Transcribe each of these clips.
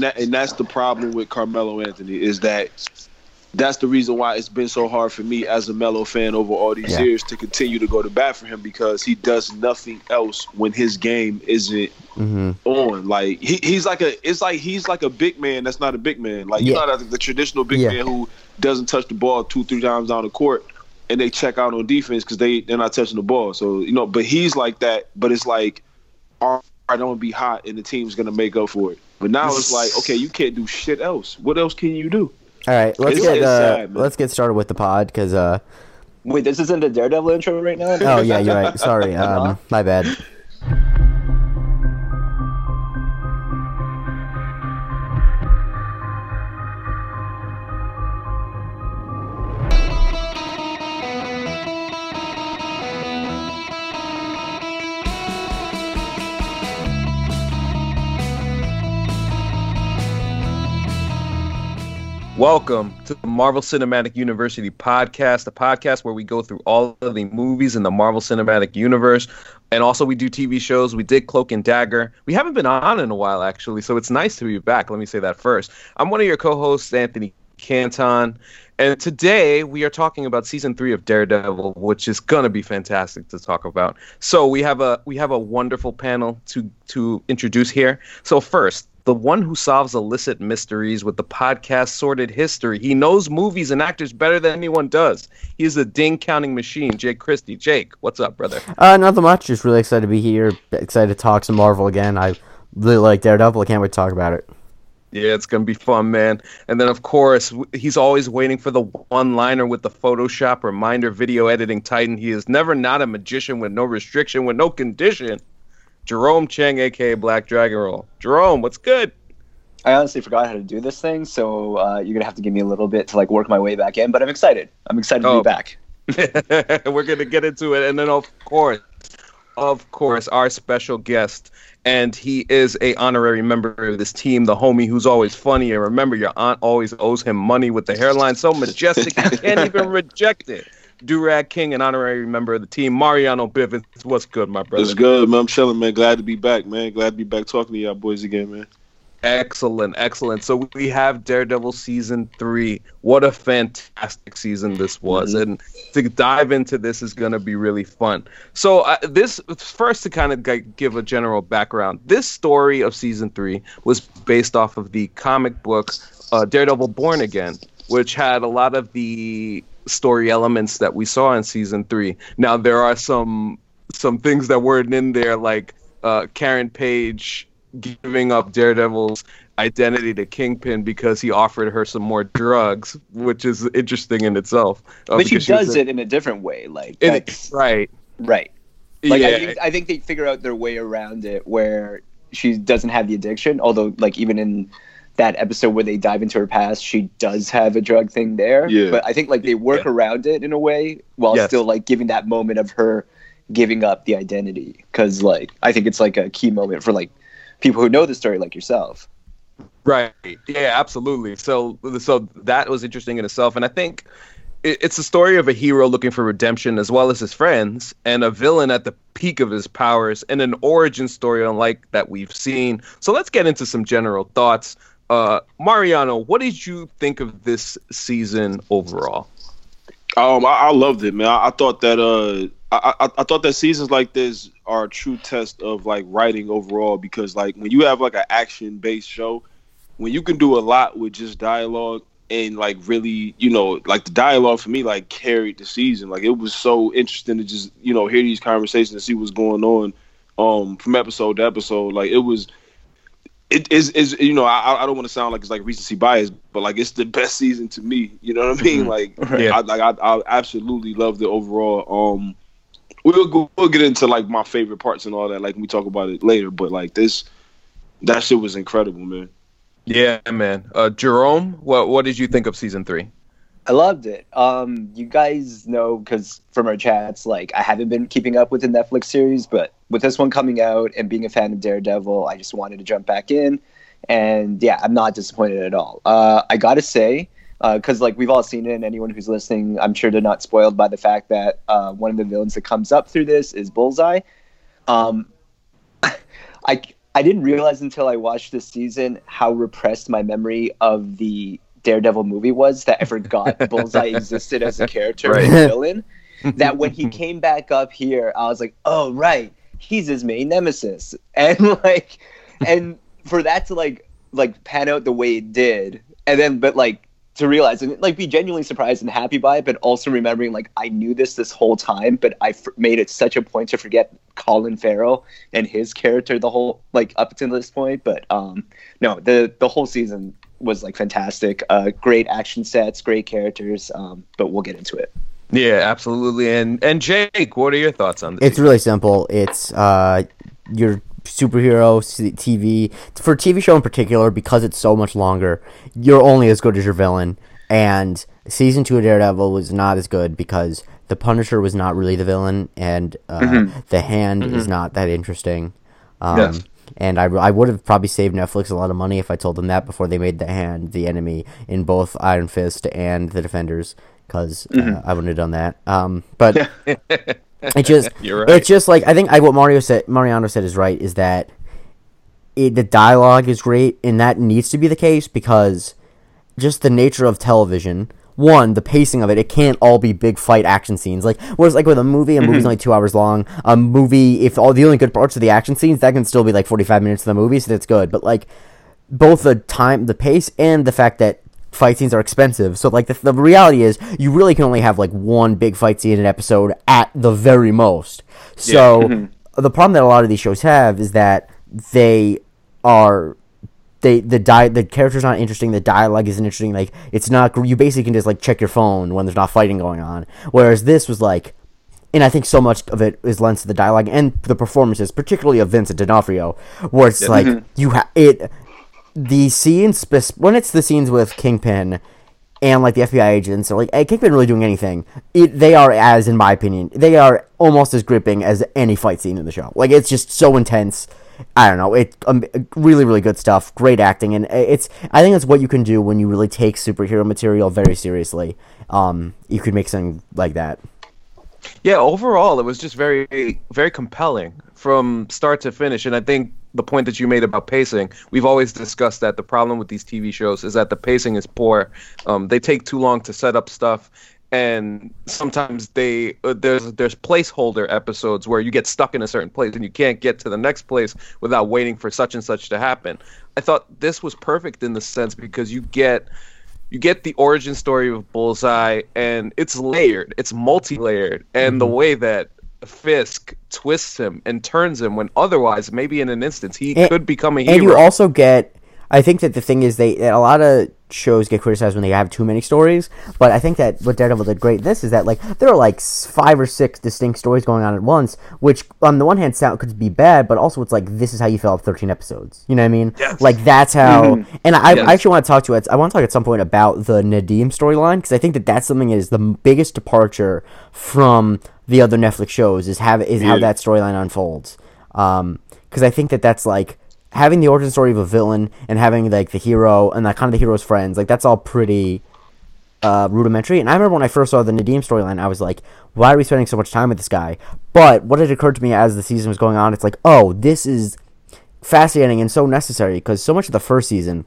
and that and that's the problem with Carmelo Anthony is that that's the reason why it's been so hard for me as a Melo fan over all these Yeah. years to continue to go to bat for him because he does nothing else when his game isn't hmm on. Like he, he's like a it's like he's like a big man that's not a big man. Like you Yeah. know like the traditional big Yeah. man who doesn't touch the ball two three times down the court and they check out on defense because they they're not touching the ball. So you know, but he's like that. But it's like, all right, I'm gonna be hot and the team's gonna make up for it. But now it's like, okay, you can't do shit else. What else can you do? All right, let's It's- get it's uh, sad, let's get started with the pod because uh, Wait, this isn't a Daredevil intro right now. oh yeah, you're right. Sorry, um, my bad. Welcome to the Marvel Cinematic University podcast, the podcast where we go through all of the movies in the Marvel Cinematic Universe. And also, we do TV shows. We did Cloak and Dagger. We haven't been on in a while, actually, so it's nice to be back. Let me say that first. I'm one of your co hosts, Anthony Canton. And today we are talking about season three of Daredevil, which is gonna be fantastic to talk about. So we have a we have a wonderful panel to to introduce here. So first, the one who solves illicit mysteries with the podcast Sorted History. He knows movies and actors better than anyone does. He is a ding counting machine. Jake Christie. Jake, what's up, brother? Uh, nothing much. Just really excited to be here. Excited to talk some Marvel again. I really like Daredevil. I can't wait to talk about it. Yeah, it's gonna be fun, man. And then of course he's always waiting for the one-liner with the Photoshop reminder video editing titan. He is never not a magician with no restriction, with no condition. Jerome Chang, aka Black Dragon Roll. Jerome, what's good? I honestly forgot how to do this thing, so uh, you're gonna have to give me a little bit to like work my way back in. But I'm excited. I'm excited to Oh. be back. We're gonna get into it, and then of course, of course, our special guest, and he is a honorary member of this team, the homie who's always funny. And remember, your aunt always owes him money with the hairline so majestic you can't even reject it. Durag King, an honorary member of the team, Mariano Bivens. What's good, my brother? It's good, man. I'm chilling, man. Glad to be back, man. Glad to be back talking to y'all boys again, man. Excellent, excellent. So we have Daredevil season three. What a fantastic season this was, and to dive into this is going to be really fun. So uh, this first to kind of give a general background. This story of season three was based off of the comic book uh, Daredevil Born Again, which had a lot of the story elements that we saw in season three. Now there are some some things that weren't in there, like uh, Karen Page giving up Daredevil's identity to Kingpin because he offered her some more drugs, which is interesting in itself. uh, but she does it in a different way. Like that's right. right. Like yeah, I think I think they figure out their way around it where she doesn't have the addiction. Although like even in that episode where they dive into her past, she does have a drug thing there. Yeah. But I think like they work Yeah. around it in a way while Yes. still like giving that moment of her giving up the identity. Because like I think it's like a key moment for like people who know the story like yourself. Right. Yeah, absolutely. So so that was interesting in itself and I think it's a story of a hero looking for redemption as well as his friends and a villain at the peak of his powers and an origin story unlike that we've seen. So let's get into some general thoughts. Uh Mariano, what did you think of this season overall? Um, I, I loved it, man. I, I thought that uh, I, I I thought that seasons like this are a true test of like writing overall because like when you have like an action based show, when you can do a lot with just dialogue and like really, you know, like the dialogue for me like carried the season. Like it was so interesting to just you know hear these conversations and see what's going on, um, from episode to episode. Like it was. It is, is you know I, I don't want to sound like it's like recency bias, but like it's the best season to me. You know what I mean? Mhm. Like Yeah. I like I, I absolutely love the overall. Um, we'll go, we'll get into like my favorite parts and all that like we talk about it later. But like this, that shit was incredible, man. Yeah, man. Uh Jerome, what what did you think of season 3? I loved it. Um, you guys know because from our chats, like I haven't been keeping up with the Netflix series, but with this one coming out and being a fan of Daredevil, I just wanted to jump back in, and yeah, I'm not disappointed at all. Uh, I gotta say, because like we've all seen it, and anyone who's listening, I'm sure they're not spoiled by the fact that uh, one of the villains that comes up through this is Bullseye. Um, I I didn't realize until I watched this season how repressed my memory of the Daredevil movie was that I forgot Bullseye existed as a character Right. and a villain. That when he came back up here, I was like, oh right, he's his main nemesis, and like, and for that to like like pan out the way it did, and then but like to realize and like be genuinely surprised and happy by it, but also remembering like I knew this this whole time, but I f- made it such a point to forget Colin Farrell and his character the whole like up until this point. But um, no, the the whole season was like fantastic. Uh, great action sets, great characters. Um, but we'll get into it. Yeah, absolutely. And and Jake, what are your thoughts on this? It's really simple. It's uh, your superhero TV for TV show in particular because it's so much longer. You're only as good as your villain, and season two of Daredevil was not as good because the Punisher was not really the villain, and uh, the Hand is not that interesting. Um, Yes. And I, I would have probably saved Netflix a lot of money if I told them that before they made the Hand the enemy in both Iron Fist and the Defenders, because uh, I wouldn't have done that. Um, but it just right. it's just like I think I what Mario said Mariano said is right is that it, the dialogue is great and that needs to be the case because just the nature of television one the pacing of it it can't all be big fight action scenes. Like whereas like with a movie a movie's mm-hmm. only two hours long a movie if all the only good parts are the action scenes that can still be like 45 minutes of the movie so that's good. But like both the time the pace and the fact that fight scenes are expensive. So like the, the reality is you really can only have like one big fight scene in an episode at the very most. So mm-hmm. the problem that a lot of these shows have is that they are they the di- the character's not interesting the dialogue isn't interesting like it's not you basically can just like check your phone when there's not fighting going on whereas this was like and I think so much of it is lent to the dialogue and the performances, particularly of Vincent D'Onofrio, where it's like mm-hmm. you have it. The scenes, when it's the scenes with Kingpin and like the FBI agents, or like hey, Kingpin really doing anything, it, they are as, in my opinion, they are almost as gripping as any fight scene in the show. Like it's just so intense. I don't know. It um, really, really good stuff. Great acting, and it's. I think that's what you can do when you really take superhero material very seriously. Um, you could make something like that. Yeah, overall, it was just very, very compelling from start to finish. And I think the point that you made about pacing, we've always discussed that the problem with these TV shows is that the pacing is poor. Um, they take too long to set up stuff, and sometimes they uh, there's there's placeholder episodes where you get stuck in a certain place and you can't get to the next place without waiting for such and such to happen. I thought this was perfect in the sense because you get you get the origin story of Bullseye, and it's layered, it's multi-layered, and the way that Fisk twists him and turns him when otherwise, maybe in an instance, he And- could become a hero. And you also get, I think that the thing is they a lot of shows get criticized when they have too many stories, but I think that what Daredevil did great in this is that like there are like five or six distinct stories going on at once, which on the one hand sound could be bad, but also it's like this is how you fill up thirteen episodes. You know what I mean? Yes. Like that's how. And I, Yes. I actually want to talk to you. I want to talk at some point about the Nadim storyline because I think that that's something that is the biggest departure from the other Netflix shows is have is how that storyline unfolds. Um, because I think that that's like having the origin story of a villain and having like the hero and like kind of the hero's friends. Like that's all pretty uh, rudimentary. And I remember when I first saw the Nadim storyline, I was like, why are we spending so much time with this guy? But what had occurred to me as the season was going on, it's like, oh, this is fascinating and so necessary because so much of the first season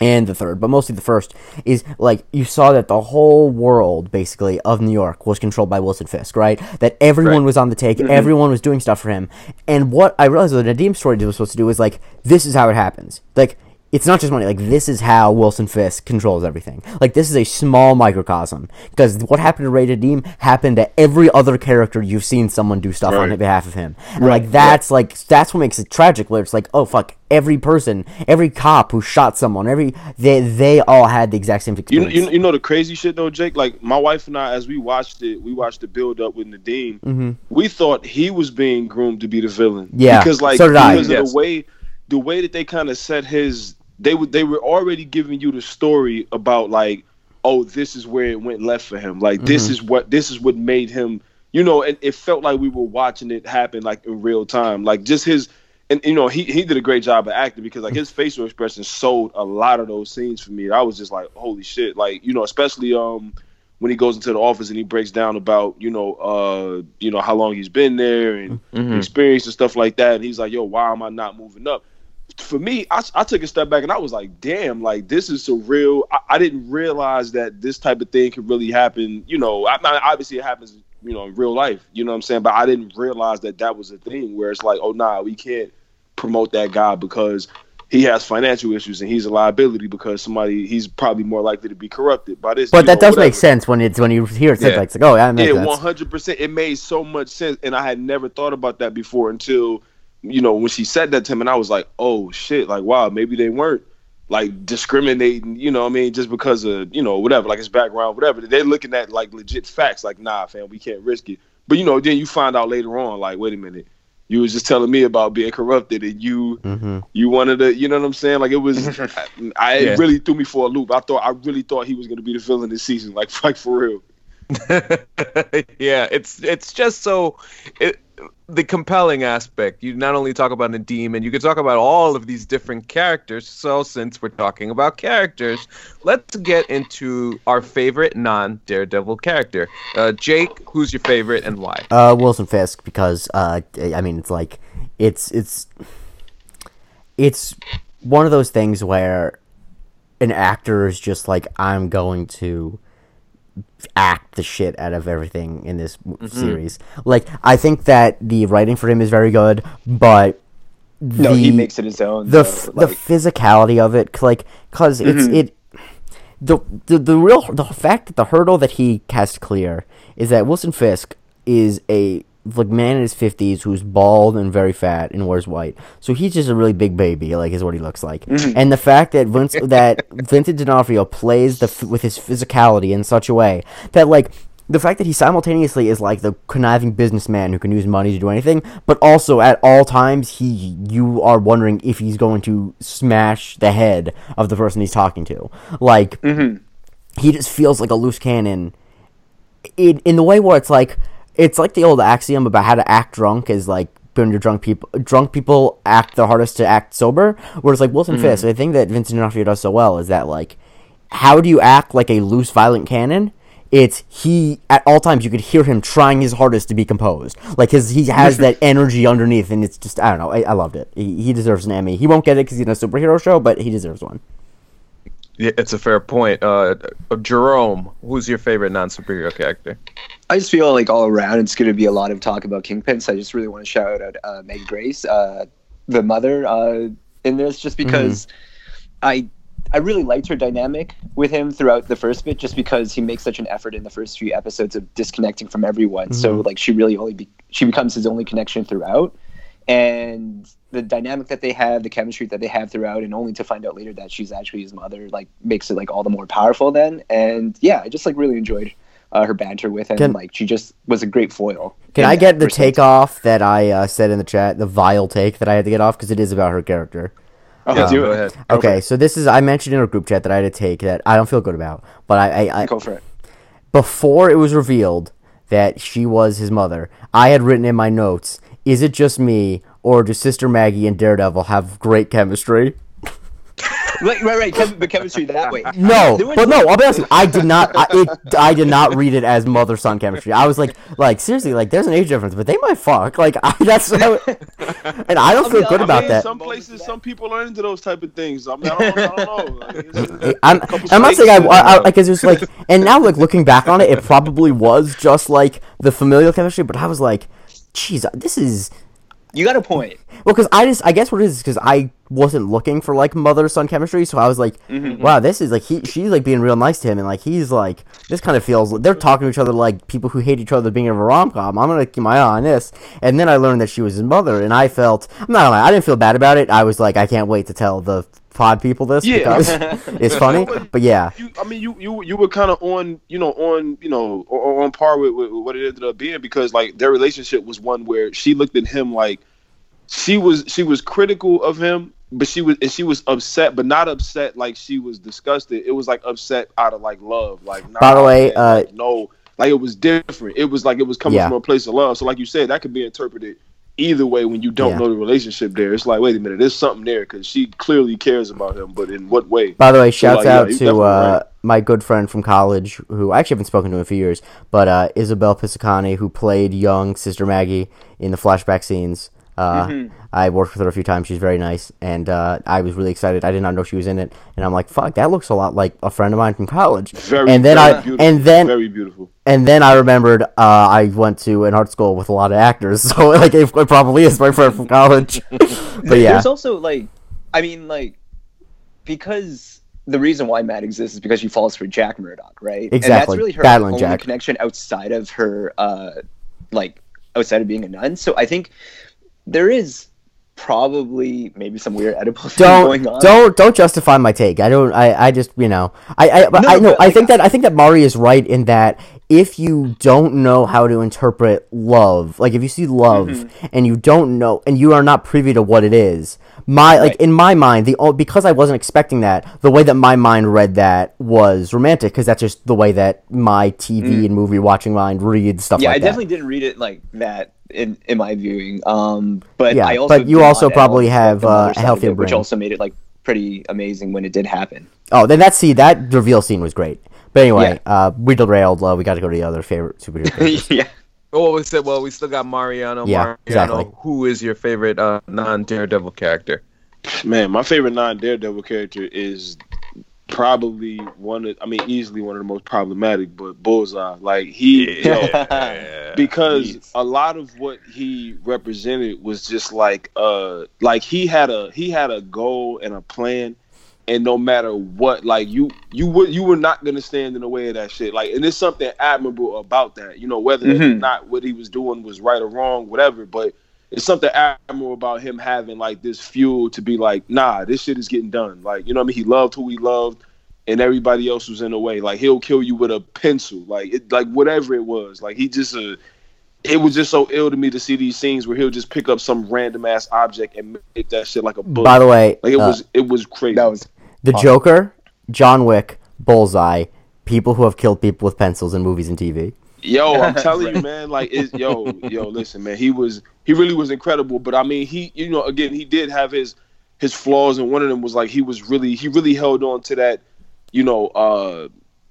and the third, but mostly the first, is like you saw that the whole world basically of New York was controlled by Wilson Fisk, right? That everyone Right. was on the take, mm-hmm. everyone was doing stuff for him. And what I realized the Nadim story was supposed to do was like, this is how it happens. Like, it's not just money. Like, this is how Wilson Fisk controls everything. Like, this is a small microcosm. Because what happened to Ray Nadim happened to every other character you've seen someone do stuff on behalf of him. And like, that's like, that's what makes it tragic, where it's like, oh, fuck, every person, every cop who shot someone, every, they, they all had the exact same You, experience. you you know the crazy shit though, Jake. Like my wife and I, as we watched it, we watched the build up with Nadim. We thought he was being groomed to be the villain. Mm-hmm. Yeah, because like so did I. because of Yes. the way the way that they kind of set his they would they were already giving you the story about like oh this is where it went left for him. Like this Mm-hmm. is what this is what made him. You know, and it felt like we were watching it happen like in real time. Like just his. And you know he, he did a great job of acting because like his facial expression sold a lot of those scenes for me. I was just like, holy shit! Like you know, especially um when he goes into the office and he breaks down about you know uh you know how long he's been there and Mhm. experience and stuff like that and he's like yo why am i not moving up for me I, I took a step back and i was like damn like this is a real I, I didn't realize that this type of thing could really happen you know I, obviously it happens you know in real life you know what i'm saying but i didn't realize that that was a thing where it's like oh nah we can't promote that guy because he has financial issues and he's a liability because somebody he's probably more likely to be corrupted by this But that know, does whatever. make sense when it's when you hear it said Yeah. like, it's like, oh yeah, Yeah, one hundred percent. It made so much sense, and I had never thought about that before until you know when she said that to him, and I was like, oh shit, like wow, maybe they weren't like discriminating, you know, what I mean, just because of you know whatever, like his background, whatever. They're looking at like legit facts, like nah, fam, we can't risk it. But you know, then you find out later on, like, wait a minute. You was just telling me about being corrupted, and you hmm you wanted to, you know what I'm saying? Like it was, I, I Yeah. it really threw me for a loop. I thought, I really thought he was going to be the villain this season, like, like for real. yeah, it's it's just so it, the compelling aspect. You not only talk about Nadim, and you could talk about all of these different characters. So since we're talking about characters, let's get into our favorite non-Daredevil character. Uh, Jake, who's your favorite and why? Uh, Wilson Fisk because uh, I mean, it's like it's it's it's one of those things where an actor is just like, I'm going to act the shit out of everything in this w series. Like, I think that the writing for him is very good, but No, he the- makes it his own. the though, f- the physicality of it, like, cause it's Mhm. it. The, the the real the fact that the hurdle that he cast clear is that Wilson Fisk is a like man in his fifties who's bald and very fat and wears white, so he's just a really big baby, like is what he looks like. And the fact that Vince that Vincent D'Onofrio plays the with his physicality in such a way that like the fact that he simultaneously is like the conniving businessman who can use money to do anything, but also at all times he you are wondering if he's going to smash the head of the person he's talking to. Like Mhm. he just feels like a loose cannon in in the way where it's like it's like the old axiom about how to act drunk is like when you're drunk people drunk people act the hardest to act sober whereas like wilson fisk the thing that vincent d'onofrio does so well is that like how do you act like a loose violent cannon? It's he at all times you could hear him trying his hardest to be composed. Like his he has that energy underneath and it's just i don't know i, I loved it. He, he deserves an emmy. He won't get it because he's in a superhero show but he deserves one. Yeah, it's a fair point. Uh, uh, Jerome, who's your favorite non-superhero character? I just feel like all around it's going to be a lot of talk about Kingpin. So I just really want to shout out uh, Meg Grace, uh, the mother, uh, in this, just because I I really liked her dynamic with him throughout the first bit, just because he makes such an effort in the first few episodes of disconnecting from everyone. So like she really only be, she becomes his only connection throughout, and the dynamic that they have, the chemistry that they have throughout, and only to find out later that she's actually his mother, like makes it like all the more powerful. Then, and yeah, I just like really enjoyed uh, her banter with him. Can- like she just was a great foil. Can I get the first take off that I uh, said in the chat, the vile take that I had to get off because it is about her character? Oh, Yeah, do it. Go for Okay, it. so this is I mentioned in our group chat that I had a take that I don't feel good about, but I, I, I Go for it. before it was revealed that she was his mother, I had written in my notes, "Is it just me, or do Sister Maggie and Daredevil have great chemistry?" Right, right, right. Chem- the chemistry that way. No, but no. I'll be honest. I did not. I, it, I did not read it as mother son chemistry. I was like, like seriously, like there's an age difference, but they might fuck. Like I, that's, and I don't feel mean, good I about mean, that. Some places, some people are into those type of things. I mean, I don't, I don't know. Like, it's- I'm, I'm not saying I, snakes, I, I like it's like, and now like looking back on it, it probably was just like the familial chemistry, but I was like, jeez, this is You got a point. well, because I just I guess what it is because I wasn't looking for like mother son chemistry, so I was like, Mm-hmm. wow, this is like he she's like being real nice to him, and like he's like this kind of feels they're talking to each other like people who hate each other being in a rom com. I'm gonna keep my eye on this, and then I learned that she was his mother, and I felt I'm not gonna lie, I didn't feel bad about it. I was like, I can't wait to tell the pod people this Yeah. because it's funny, but yeah. you, I mean, you you you were kind of on, you know, on you know, or, on par with, with what it ended up being because like their relationship was one where she looked at him like she was she was critical of him, but she was and she was upset, but not upset like she was disgusted. It was like upset out of like love, like. Nah, By the way, man, uh, like, no, like it was different. It was like it was coming Yeah. from a place of love. So like you said, that could be interpreted either way when you don't Yeah. know the relationship there. It's like, wait a minute, there's something there because she clearly cares about him, but in what way? By the way, So, like, out you're to uh, my good friend from college, who I actually haven't spoken to in a few years, but uh, Isabel Pisacane, who played young Sister Maggie in the flashback scenes. Uh, Mm-hmm. I worked with her a few times. She's very nice, and uh, I was really excited. I did not know she was in it, and I'm like, "Fuck, that looks a lot like a friend of mine from college." Very, and then I beautiful, and then very beautiful. and then I remembered uh, I went to an art school with a lot of actors, so like it, it probably is my friend from college. but yeah, There's also like, I mean, like, because the reason why Matt exists is because she falls for Jack Murdock, right? And that's really her Battling only Jack. connection outside of her, uh, like, outside of being a nun. So I think there is probably maybe some weird thing don't going on. don't don't justify my take. I don't. I, I just you know I I but No, I know but, I like, think that I think that Mari is right in that if you don't know how to interpret love, like if you see love Mm-hmm. and you don't know and you are not privy to what it is, my like Right. in my mind the because I wasn't expecting that the way that my mind read that was romantic because that's just the way that my TV and movie watching mind reads stuff Mm. yeah, like I that. definitely didn't read it like that in, in my viewing. Um, but Yeah, I also but you also probably have, uh, a side healthier it, which also made it like pretty amazing when it did happen. Oh, then that see that reveal scene was great. But anyway, uh, we derailed. Uh, we got to go to the other favorite superhero. characters. yeah. Oh, we said. Well, we still got Mariano. Yeah, Mariano, exactly. Who is your favorite uh, non-Daredevil character? Man, my favorite non-Daredevil character is probably one of, I mean, easily one of the most problematic, but Bullseye. Like he, yo, because a lot of what he represented was just like, uh, like he had a he had a goal and a plan, and no matter what, like you you would you were not gonna stand in the way of that shit. Like, and there's something admirable about that. You know, whether or Mhm. not what he was doing was right or wrong, whatever, but it's something admirable about him having like this fuel to be like, nah, this shit is getting done. Like, you know what I mean? He loved who he loved, and everybody else was in the way. Like, he'll kill you with a pencil, like, it, like whatever it was. Like, he just uh, it was just so ill to me to see these scenes where he'll just pick up some random ass object and make that shit like a book. By the way, like it uh, was, it was crazy. That was the Joker, John Wick, Bullseye, people who have killed people with pencils in movies and TV. Yo, I'm telling you, man. Like, it's yo, yo. Listen, man. He was, he really was incredible. But I mean, he, you know, again, he did have his, his flaws, and one of them was like he was really, he really held on to that, you know, uh,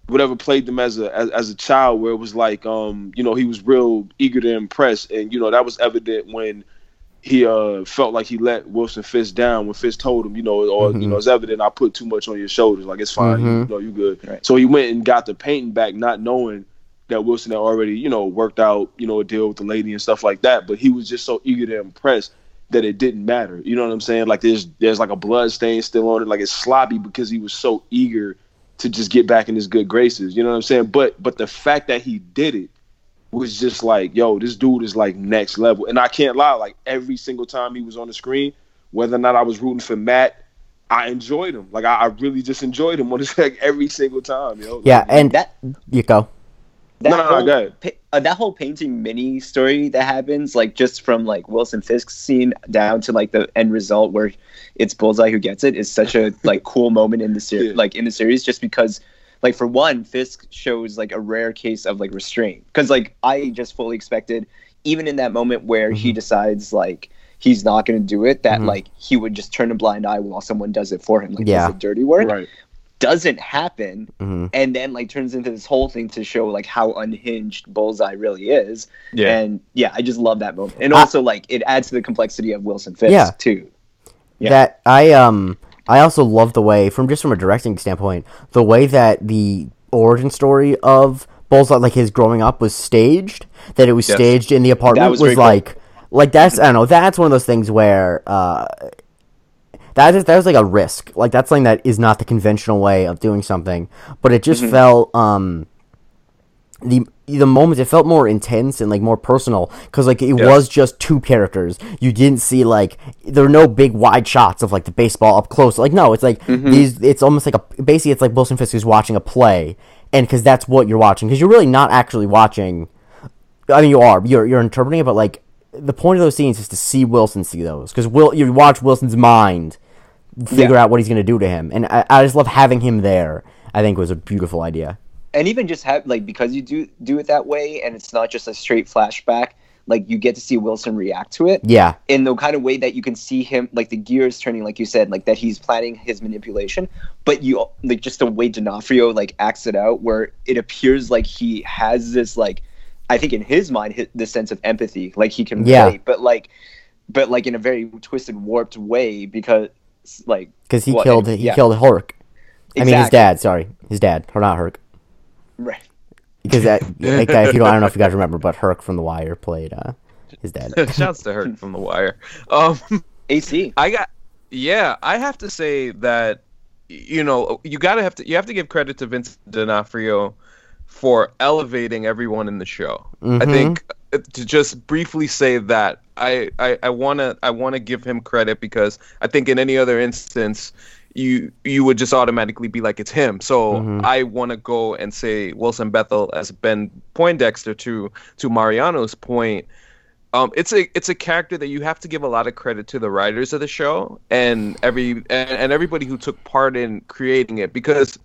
whatever played them as a, as, as a child, where it was like, um, you know, he was real eager to impress, and you know, that was evident when he uh felt like he let Wilson Fisk down when Fisk told him, you know, or you Mhm. know, it's evident I put too much on your shoulders. Like it's fine, you Mhm. know, you good. Right. So he went and got the painting back, not knowing that Wilson had already, you know, worked out, you know, a deal with the lady and stuff like that. But he was just so eager to impress that it didn't matter. You know what I'm saying? Like there's there's like a blood stain still on it, like it's sloppy because he was so eager to just get back in his good graces. You know what I'm saying? But but the fact that he did it was just like, yo, this dude is like next level. And I can't lie, like every single time he was on the screen, whether or not I was rooting for Matt, I enjoyed him. Like I, I really just enjoyed him on the like every single time, yo. Like, Yeah, and that you go. That No, no, no, whole, go ahead. uh, that whole painting mini story that happens, like just from like Wilson Fisk's scene down to like the end result where it's Bullseye who gets it, is such a like cool moment in the series. Yeah. Like in the series, just because, like for one, Fisk shows like a rare case of like restraint. Because like I just fully expected, even in that moment where he decides like he's not going to do it, that Mhm. like he would just turn a blind eye while someone does it for him, like Yeah. dirty work. right. Doesn't happen hmm and then like turns into this whole thing to show like how unhinged bullseye really is Yeah. and yeah i just love that moment and I- also like it adds to the complexity of wilson fisk Yeah. too Yeah. That I um I also love the way from just from a directing standpoint, the way that the origin story of Bullseye, like his growing up, was staged. That it was Yes. staged in the apartment was was, very cool. like like that's I don't know that's one of those things where uh that is that was like a risk. Like that's something that is not the conventional way of doing something. But it just felt um the the moment it felt more intense and like more personal. Because like it Yes. was just two characters. You didn't see like there were no big wide shots of like the baseball up close. Like no it's like these it's almost like a basically it's like wilson fisk is watching a play. And because that's what you're watching. Because you're really not actually watching I mean, you are. You're you're interpreting it, but like the point of those scenes is to see Wilson see those. Because Will you watch Wilson's mind figure Yeah. out what he's gonna do to him, and I, I just love having him there. I think was a beautiful idea. and even just have like because you do do it that way and it's not just a straight flashback like you get to see Wilson react to it Yeah. in the kind of way that you can see him like the gears turning like you said like that he's planning his manipulation but you like just the way D'Onofrio like acts it out where it appears like he has this like I think in his mind hi- this sense of empathy like he can Yeah. relate but like but like in a very twisted warped way because like Because he Well, killed and- he yeah. killed Herc. I mean his dad. Sorry, his dad, or not Herc. right Because that, like, if you don't, I don't know if you guys remember, but Herc from The Wire played uh, his dad. Shouts to Herc from The Wire. Um, AC I got, yeah, I have to say that, you know, you gotta have to, you have to give credit to Vince D'Onofrio for elevating everyone in the show. I Mhm. think to just briefly say that I, I, I wanna, I wanna give him credit because I think in any other instance, you you would just automatically be like it's him. So Mhm. I want to go and say Wilson Bethel as Ben Poindexter to to Mariano's point. Um, it's a it's a character that you have to give a lot of credit to the writers of the show and every and, and everybody who took part in creating it because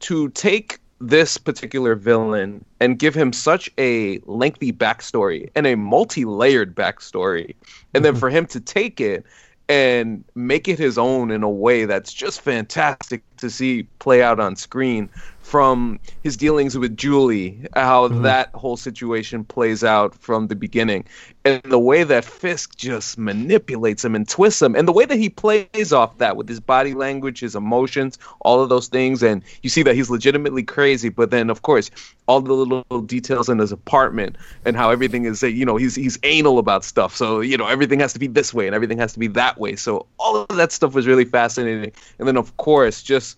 to take this particular villain and give him such a lengthy backstory and a multi-layered backstory and then for him to take it and make it his own in a way that's just fantastic to see play out on screen from his dealings with Julie, how mm-hmm. that whole situation plays out from the beginning, and the way that Fisk just manipulates him and twists him, and the way that he plays off that with his body language, his emotions, all of those things, and you see that he's legitimately crazy, but then of course all the little details in his apartment and how everything is, you know, he's he's anal about stuff, so you know everything has to be this way and everything has to be that way, so all of that stuff was really fascinating, and then of course just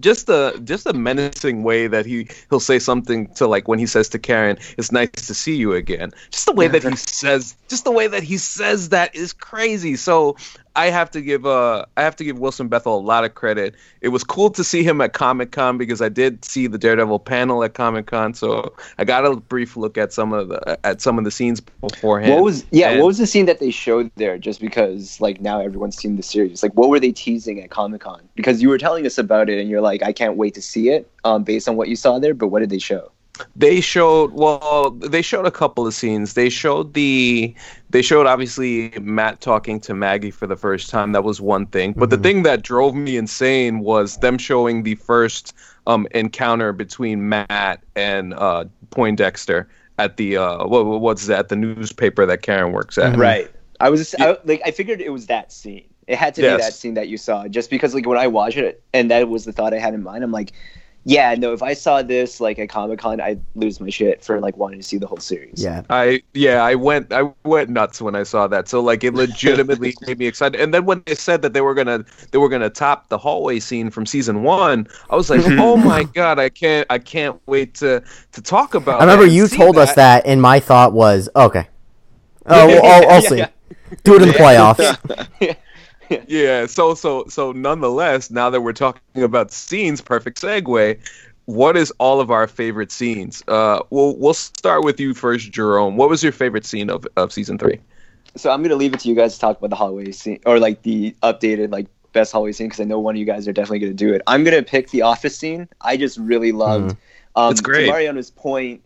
just the just the menacing way that he he'll say something to like when he says to Karen, "It's nice to see you again." Just the way that he says, just the way that he says that is crazy. So I have to give uh I have to give Wilson Bethel a lot of credit. It was cool to see him at Comic Con because I did see the Daredevil panel at Comic Con, so I got a brief look at some of the at some of the scenes beforehand. What was yeah? And- what was the scene that they showed there? Just because like now everyone's seen the series. Like what were they teasing at Comic Con? Because you were telling us about it, and you're like, I can't wait to see it. Um, based on what you saw there. But what did they show? They showed well they showed a couple of scenes they showed the they showed obviously matt talking to maggie for the first time that was one thing but the Mhm. thing that drove me insane was them showing the first um encounter between matt and uh poindexter at the uh what, what's that the newspaper that karen works at Mhm. Right. I was Yeah. I, like I figured it was that scene. It had to Yes. be that scene that you saw, just because like when I watched it, and that was the thought I had in mind. I'm like, yeah, no, if I saw this like at Comic Con, I'd lose my shit for like wanting to see the whole series. Yeah. I yeah, I went I went nuts when I saw that. So like it legitimately made me excited. And then when they said that they were gonna they were gonna top the hallway scene from season one, I was like, oh my god, I can't I can't wait to to talk about. I remember you see told us that, and my thought was, okay. Oh, well, I'll, I'll see. Do it in the playoffs. Yeah. So so so nonetheless, now that we're talking about scenes, perfect segue. What is all of our favorite scenes? Uh, we'll we'll start with you first, Jerome. What was your favorite scene of, of season three? So I'm gonna leave it to you guys to talk about the hallway scene or like the updated like best hallway scene because I know one of you guys are definitely gonna do it. I'm gonna pick the office scene. I just really loved. Um, It's great. To Mariano's point,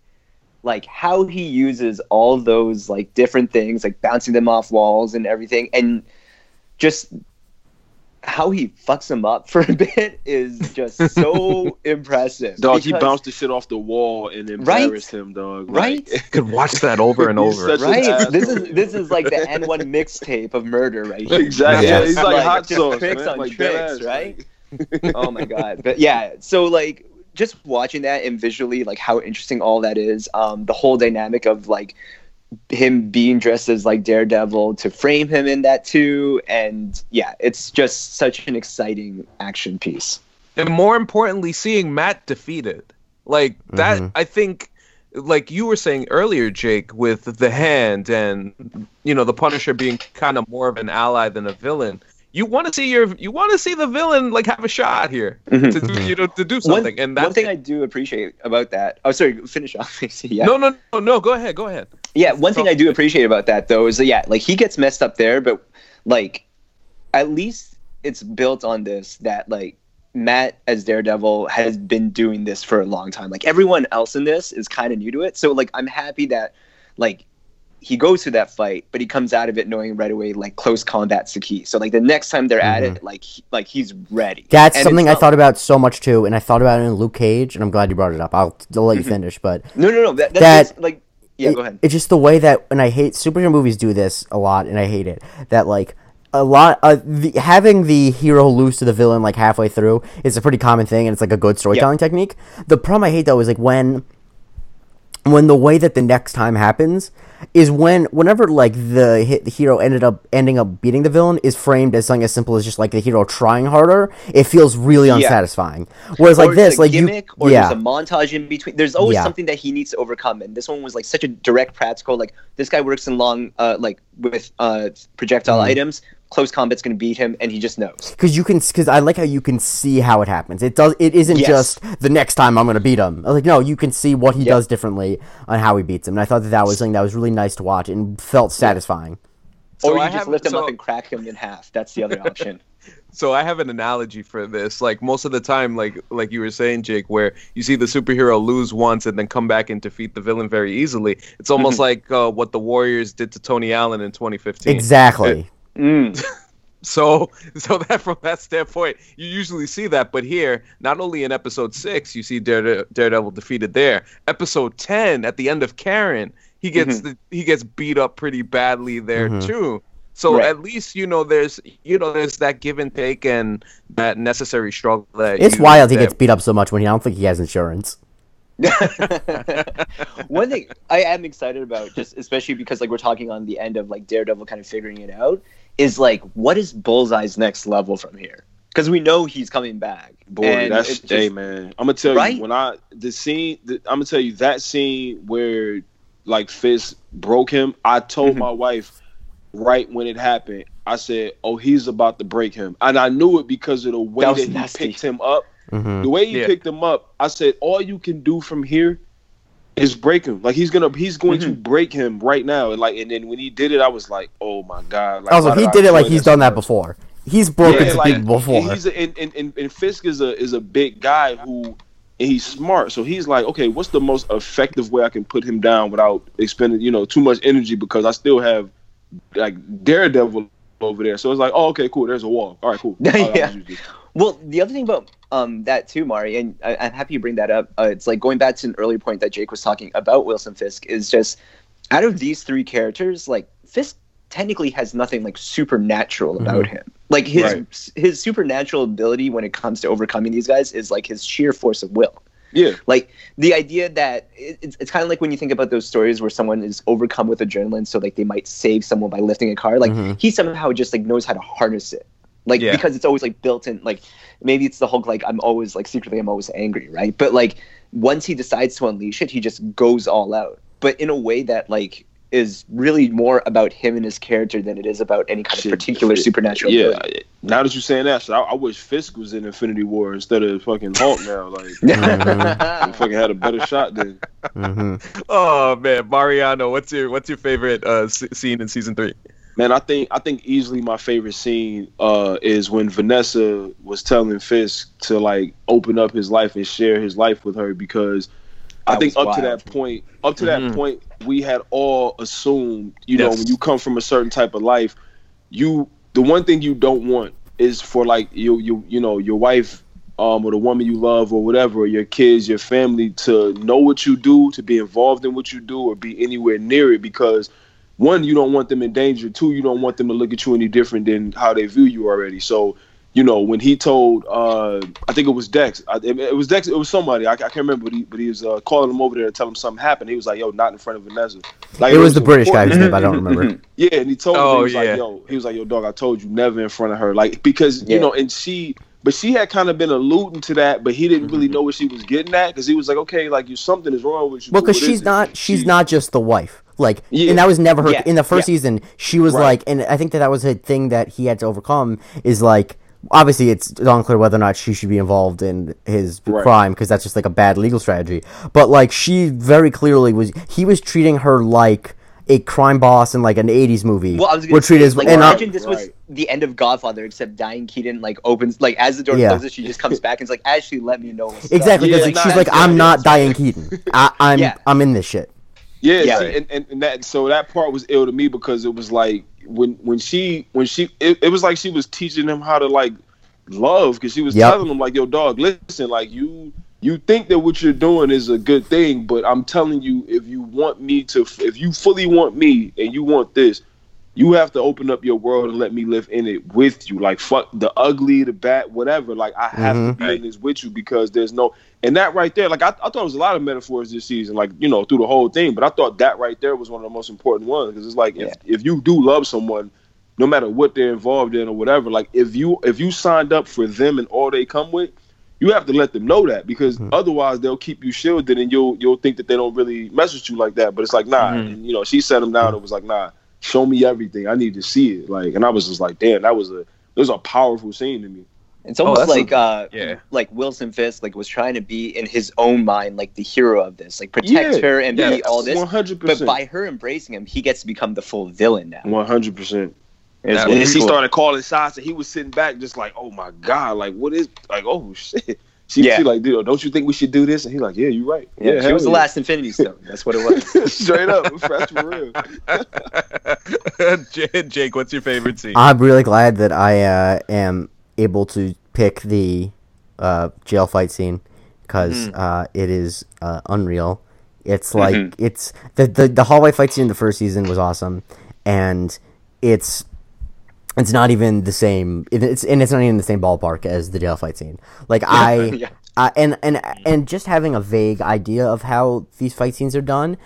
like how he uses all those like different things, like bouncing them off walls and everything, and just how he fucks them up for a bit is just so impressive. Dog, he bounced the shit off the wall and Right? embarrassed him, dog. Right? Like, Could watch that over and over. such an Right. This is this is like the AND1 mixtape of murder right here. exactly. Yeah, he's like, Like, hot just sauce, tricks man. on like tricks, ass, right? oh my god but yeah so like just watching that and visually like how interesting all that is um the whole dynamic of like him being dressed as like daredevil to frame him in that too and yeah it's just such an exciting action piece and more importantly, seeing Matt defeated. Like that, Mhm. I think, like you were saying earlier, Jake, with the hand and you know the Punisher being kind of more of an ally than a villain. You want to see your, you want to see the villain like have a shot here Mhm. to do, you know, to do one, something. and that's one thing i do appreciate about that oh sorry finish off yeah no, no, no, no. Go ahead, go ahead. Yeah, one thing I do appreciate about that though is that yeah, like he gets messed up there, but like at least it's built on this that like Matt as Daredevil has been doing this for a long time. Like everyone else in this is kind of new to it. So like I'm happy that like he goes through that fight, but he comes out of it knowing right away like close combat's the key. So like the next time they're at it, like he, like he's ready. That's And something I thought about so much too, and I thought about it in Luke Cage, and I'm glad you brought it up. I'll, I'll let you finish, but No, no, no. That, That- that's like yeah. it- go ahead. It's just the way that, and I hate superhero movies do this a lot, and I hate it. That like a lot, uh, the, having the hero lose to the villain like halfway through is a pretty common thing, and it's like a good storytelling technique. The problem I hate though is like when, when the way that the next time happens is when whenever like the hit the hero ended up ending up beating the villain is framed as something as simple as just like the hero trying harder. It feels really Yeah. unsatisfying. Whereas Or like this, like gimmick, you, or yeah. there's a montage in between. There's always Yeah. something that he needs to overcome, and this one was like such a direct, practical. Like this guy works in long, uh, like with uh, projectile Mm-hmm. items. Close combat's gonna beat him, and he just knows. because you can because I like how you can see how it happens. It does. It isn't Yes. just the next time I'm gonna beat him. Like no, you can see what he Yeah. does differently on how he beats him. And I thought that that was something that was really nice to watch and felt satisfying. So or you I just have- lift him so- up and crack him in half. That's the other option. So I have an analogy for this. Like most of the time, like like you were saying, Jake, where you see the superhero lose once and then come back and defeat the villain very easily. It's almost like uh, what the Warriors did to Tony Allen in 2015. Exactly. Mm. So, so that from that standpoint, you usually see that. But here, not only in episode six, you see Darede- Daredevil defeated there. Episode ten, at the end of Karen, he gets Mm-hmm. the, he gets beat up pretty badly there Mhm. too. So Right. at least you know there's you know there's that give and take and that necessary struggle that It's you- wild he that- gets beat up so much when he I don't think he has insurance. One thing I am excited about, just especially because like we're talking on the end of like Daredevil kind of figuring it out, is like what is Bullseye's next level from here? Because we know he's coming back. Boy, And that's it's just- hey man. I'm gonna tell Right? you when I the scene. The, I'm gonna tell you that scene where like Fisk broke him. I told Mhm. my wife right when it happened. I said, "Oh, he's about to break him," and I knew it because of the way That that, he nasty. picked him up. hmm The way he Yeah. picked him up, I said, "All you can do from here is break him. Like he's gonna, he's going to Mm-hmm. break him right now." And like, and then when he did it, I was like, "Oh my god!" Like, Also, why he I did it like he's done that before. He's broken Yeah, like, people before. He's a, and, and, and, and Fisk is a is a big guy who and he's smart. So he's like, okay, what's the most effective way I can put him down without expending you know too much energy because I still have like Daredevil over there. So it's like, oh, okay, cool. There's a wall. All right, cool. I'll- I'll Yeah. use. Well, the other thing about um, that too, Mari, and I, I'm happy you bring that up. Uh, it's like going back to an earlier point that Jake was talking about Wilson Fisk is just out of these three characters, like Fisk technically has nothing like supernatural about him. Like his Right. his supernatural ability when it comes to overcoming these guys is like his sheer force of will. Yeah, Like the idea that it, it's, it's kind of like when you think about those stories where someone is overcome with adrenaline, so like they might save someone by lifting a car. Like Mhm. he somehow just like knows how to harness it. Like Yeah. because it's always like built in. Like maybe it's the Hulk. Like I'm always like secretly I'm always angry, right? But like once he decides to unleash it, he just goes all out. But in a way that like is really more about him and his character than it is about any kind of particular shit. supernatural. yeah. ability. Now that you're saying that, shit, I, I wish Fisk was in Infinity War instead of fucking Hulk. Now, like, he fucking had a better shot than. hmm Oh man, Mariano, what's your what's your favorite uh, s- scene in season three? Man, I think I think easily my favorite scene uh, is when Vanessa was telling Fisk to like open up his life and share his life with her because I That think was up to that point, up to Mhm. that point, we had all assumed, you know, when you come from a certain type of life, you the one thing you don't want is for like you you you know your wife um or the woman you love or whatever or your kids your family to know what you do to be involved in what you do or be anywhere near it because one you don't want them in danger two you don't want them to look at you any different than how they view you already so you know when he told uh i think it was dex I, it, it was dex it was somebody i, I can't remember but he, but he was uh, calling him over there to tell him something happened he was like yo not in front of vanessa like It was the British guy whose name I don't remember. yeah, and he told him Oh, he was yeah. like, "Yo," he was like, "Yo, dog, I told you never in front of her." Like because Yeah. you know, and she, but she had kind of been alluding to that, but he didn't really Mm-hmm. know what she was getting at because he was like, "Okay, like you something is wrong with you." Well, because she's not she's She- not just the wife. Like, Yeah. and that was never her Yeah, in the first yeah. season. She was Right. like, and I think that that was a thing that he had to overcome. Is like, obviously, it's unclear whether or not she should be involved in his Right. crime because that's just like a bad legal strategy. But like, she very clearly was. He was treating her like a crime boss in like an '80s movie. Well, I was would gonna treat say, as like, and I- imagine this was Right. the end of Godfather, except Diane Keaton like opens like as the door Yeah. closes, she just comes back and is like, "Actually, let me know." What's up." exactly Yeah, because like, she's like, I'm not it's Diane Keaton. I, I'm Yeah. I'm in this shit. Yeah, Yeah. see, and, and, and that so that part was ill to me because it was like when when she when she it, it was like she was teaching him how to like love because she was Yep. telling him like yo dog listen like you you think that what you're doing is a good thing but I'm telling you if you want me to if you fully want me and you want this you have to open up your world and let me live in it with you like fuck the ugly the bad whatever like I have to Mhm. be in this with you because there's no and that right there, like I, I thought it was a lot of metaphors this season, like you know through the whole thing. But I thought that right there was one of the most important ones because it's like if, if you do love someone, no matter what they're involved in or whatever, like if you if you signed up for them and all they come with, you have to let them know that because otherwise they'll keep you shielded and you'll you'll think that they don't really mess with you like that. But it's like nah, Mhm. and you know she set them down. It was like nah, show me everything. I need to see it. Like, and I was just like, damn, that was a it was a powerful scene to me. It's almost that's like a- uh yeah. like Wilson Fisk like was trying to be in his own mind like the hero of this, like protect Yeah. her and Yeah. be all this. 100%. But by her embracing him, he gets to become the full villain now. One hundred percent. It's That And really then she cool. started calling shots, and he was sitting back, just like, "Oh my god, like what is like? Oh shit." She, Yeah. she like, dude, don't you think we should do this? And he's like, Yeah, you're right. Yeah, she hell was the last Infinity Stone. That's what it was. Straight up, fresh for real. Jake, what's your favorite scene? I'm really glad that I uh, am able to pick the uh, jail fight scene because Mhm. uh, it is uh, unreal. It's like Mhm. it's the, the the hallway fight scene in the first season was awesome, and it's it's not even the same. it- It's and it's not even the same ballpark as the jail fight scene. Like I. yeah. Uh, and and and just having a vague idea of how these fight scenes are done,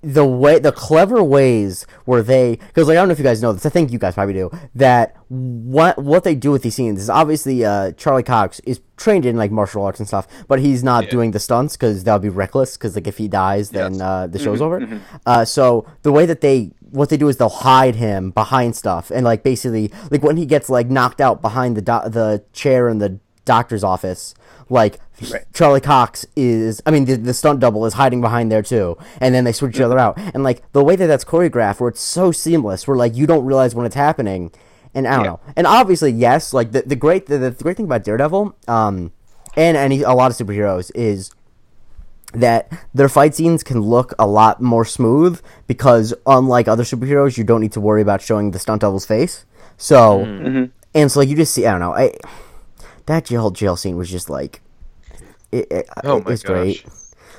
the way the clever ways where they because like I don't know if you guys know this, I think you guys probably do that. What what they do with these scenes is obviously uh, Charlie Cox is trained in like martial arts and stuff, but he's not Yeah. doing the stunts because that would be reckless. Because like if he dies, then Yes. uh, the show's over. Uh, so the way that they what they do is they'll hide him behind stuff. And like basically like when he gets like knocked out behind the do- the chair in the doctor's office like Right. Charlie Cox is I mean the, the stunt double is hiding behind there too. And then they switch each other out. And like the way that that's choreographed where it's so seamless where like you don't realize when it's happening. And I don't Yeah. know. And obviously yes like the, the great the, the great thing about Daredevil um and any a lot of superheroes is that their fight scenes can look a lot more smooth because unlike other superheroes you don't need to worry about showing the stunt devil's face so Mhm. and so like you just see I don't know I that jail jail scene was just like it, it, Oh it my was great gosh.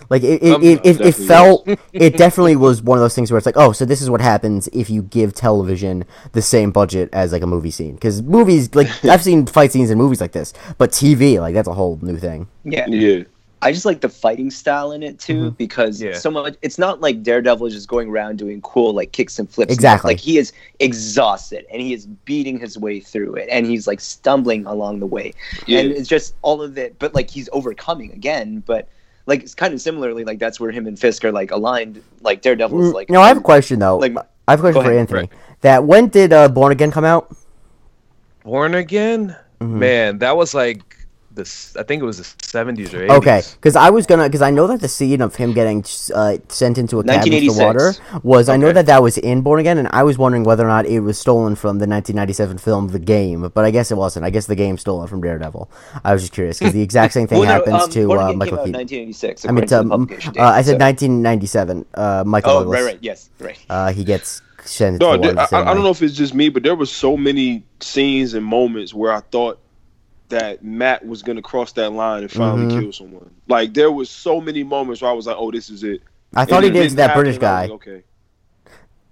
like it it, Um, it, it, it felt it definitely was one of those things where it's like oh so this is what happens if you give television the same budget as like a movie scene because movies like I've seen fight scenes in movies like this but TV like that's a whole new thing Yeah. Yeah. I just like the fighting style in it too because Yeah. so much. It's not like Daredevil is just going around doing cool like kicks and flips. Exactly. stuff. Like he is exhausted and he is beating his way through it and he's like stumbling along the way. Yeah. And it's just all of it, but like he's overcoming again. But like it's kind of similarly like that's where him and Fisk are like aligned. Like Daredevil's Mm, like no I have a question though like I have a question for ahead. Anthony Right. that when did uh, Born Again come out Born Again? Mhm. Man, that was like this. I think it was the 70s or 80s. Okay, because I was gonna, because I know that the scene of him getting uh, sent into a cabin with the water 1986. was, I know that that was in Born Again, and I was wondering whether or not it was stolen from the 1997 film The Game, but I guess it wasn't. I guess the game stole it from Daredevil. I was just curious because the exact same thing Well, no, happens um, to uh, Again Michael Keaton. 1986. I mean, to um, publication uh, I said so- 1997. Uh, Michael Oh, Douglas. right, right, yes, right. Uh, he gets sent into No, the water. I, I don't know if it's just me, but there were so many scenes and moments where I thought that Matt was gonna cross that line and finally Mhm. kill someone. Like there was so many moments where I was like, "Oh, this is it." I thought And he did to that British guy. like, okay.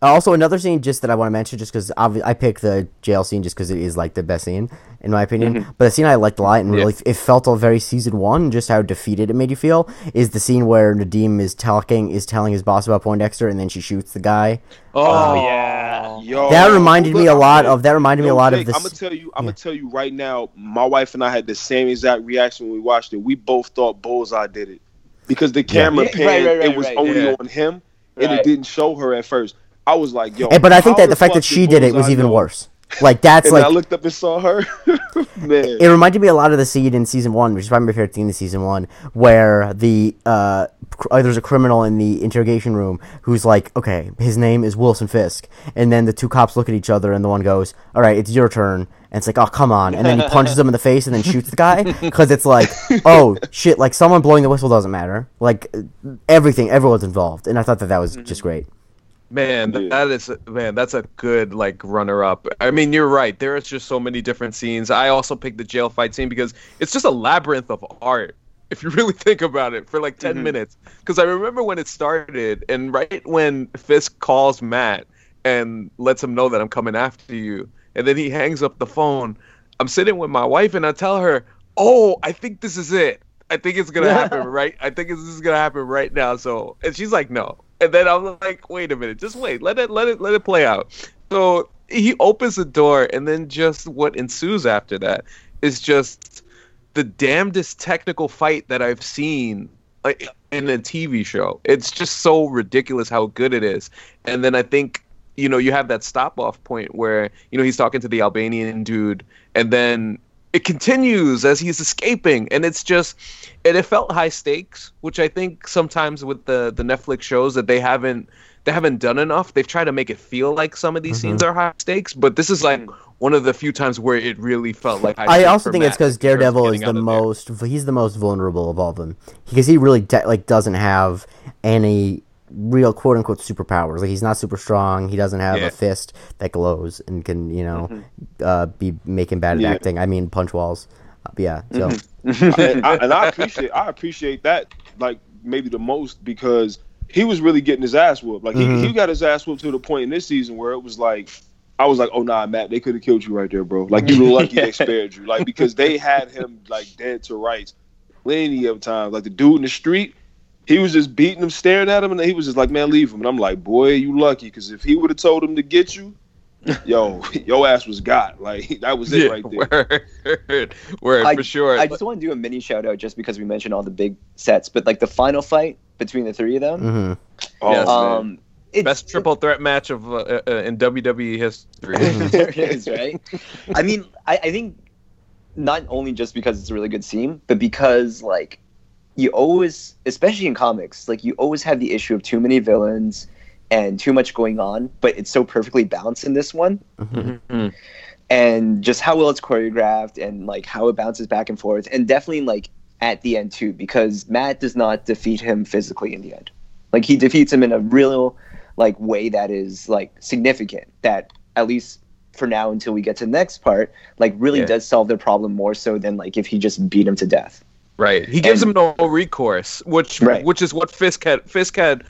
Also, another scene just that I want to mention, just because I picked the jail scene just because it is like the best scene in my opinion. Mm-hmm. But the scene I liked a lot and Yeah. really it felt all very season one, just how defeated it made you feel, is the scene where Nadeem is talking, is telling his boss about Poindexter, and then she shoots the guy. Oh, oh yeah. Yo, that reminded me a lot of that reminded me a Yo, lot of Jake, this. I'm gonna tell you. I'm gonna tell you right now. My wife and I had the same exact reaction when we watched it. We both thought Bullseye did it because the camera Yeah, pan. right, right, right, it was right. only Yeah. on him, and Right. it didn't show her at first. I was like, yo. Eh, but I think that the fact that she did it was Bullseye even know? worse. Like that's and like I looked up and saw her. Man, it reminded me a lot of the scene in season one, which is probably my favorite scene in season one, where the uh, cr- uh, there's a criminal in the interrogation room who's like, okay, his name is Wilson Fisk, and then the two cops look at each other, and the one goes, "All right, it's your turn," and it's like, "Oh, come on," and then he punches him in the face and then shoots the guy because it's like, oh shit, like someone blowing the whistle doesn't matter, like everything, everyone's involved, and I thought that that was just great. Man, Yeah. that is man, that's a good like runner up. I mean, you're right. There is just so many different scenes. I also picked the jail fight scene because it's just a labyrinth of art. If you really think about it, for like 10 Mhm. minutes. Because I remember when it started, and right when Fisk calls Matt and lets him know that I'm coming after you, and then he hangs up the phone. I'm sitting with my wife, and I tell her, "Oh, I think this is it. I think it's gonna happen right. I think this is gonna happen right now." So, and she's like, "No." And then I'm like, "Wait a minute, just wait. Let it, let it, let it play out." So he opens the door, and then just what ensues after that is just the damnedest technical fight that I've seen in a TV show. It's just so ridiculous how good it is. And then I think you know you have that stop off point where you know he's talking to the Albanian dude, and then it continues as he's escaping, and it's just and it felt high stakes, which I think sometimes with the the Netflix shows that they haven't they haven't done enough. They've tried to make it feel like some of these mm-hmm. scenes are high stakes, but this is like one of the few times where it really felt like high I also think it's because in terms of Daredevil is the of there. most he's the most vulnerable of all of them because he really de- like doesn't have any real quote unquote superpowers. Like he's not super strong. He doesn't have Yeah. a fist that glows and can you know uh, be making bad at Yeah. acting. I mean punch walls. Uh, yeah. So and, I, and I appreciate I appreciate that like maybe the most because he was really getting his ass whooped. Like Mhm. he, he got his ass whooped to the point in this season where it was like I was like, oh nah, Matt, they could have killed you right there, bro. Like you were lucky they spared you. Like because they had him like dead to rights plenty of times. Like the dude in the street, he was just beating him, staring at him, and he was just like, man, leave him. And I'm like, boy, you lucky because if he would have told him to get you, yo, your ass was got. Like that was it Yeah, right there. word, word I- for sure. I just want to do a mini shout out just because we mentioned all the big sets, but like the final fight between the three of them, Mm-hmm. Oh, Yes. man. um, it's, Best triple threat match of uh, uh, in WWE history. there it is, right? I mean, I, I think not only just because it's a really good scene, but because like you always, especially in comics, like you always have the issue of too many villains and too much going on, but it's so perfectly balanced in this one. Mhm. and just how well it's choreographed and like how it bounces back and forth and definitely like at the end too because matt does not defeat him physically in the end like he defeats him in a real like way that is like significant that at least for now until we get to the next part like really Yeah. does solve the problem more so than like if he just beat him to death Right. He gives And- him no recourse, which Right. which is what Fisk had. Fisk had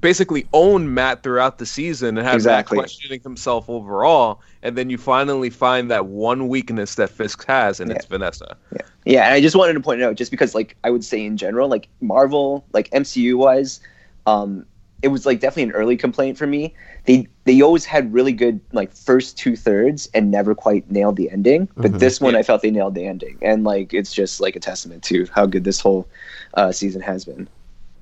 basically owned Matt throughout the season and had Exactly. Matt questioning himself overall, and then you finally find that one weakness that Fisk has, and it's Vanessa. Yeah, yeah, and I just wanted to point it out, just because, like, I would say in general, like Marvel, like MCU wise, um, it was like definitely an early complaint for me. They they always had really good like first two thirds and never quite nailed the ending. But Mhm. this one, Yeah. I felt they nailed the ending, and like it's just like a testament to how good this whole uh, season has been.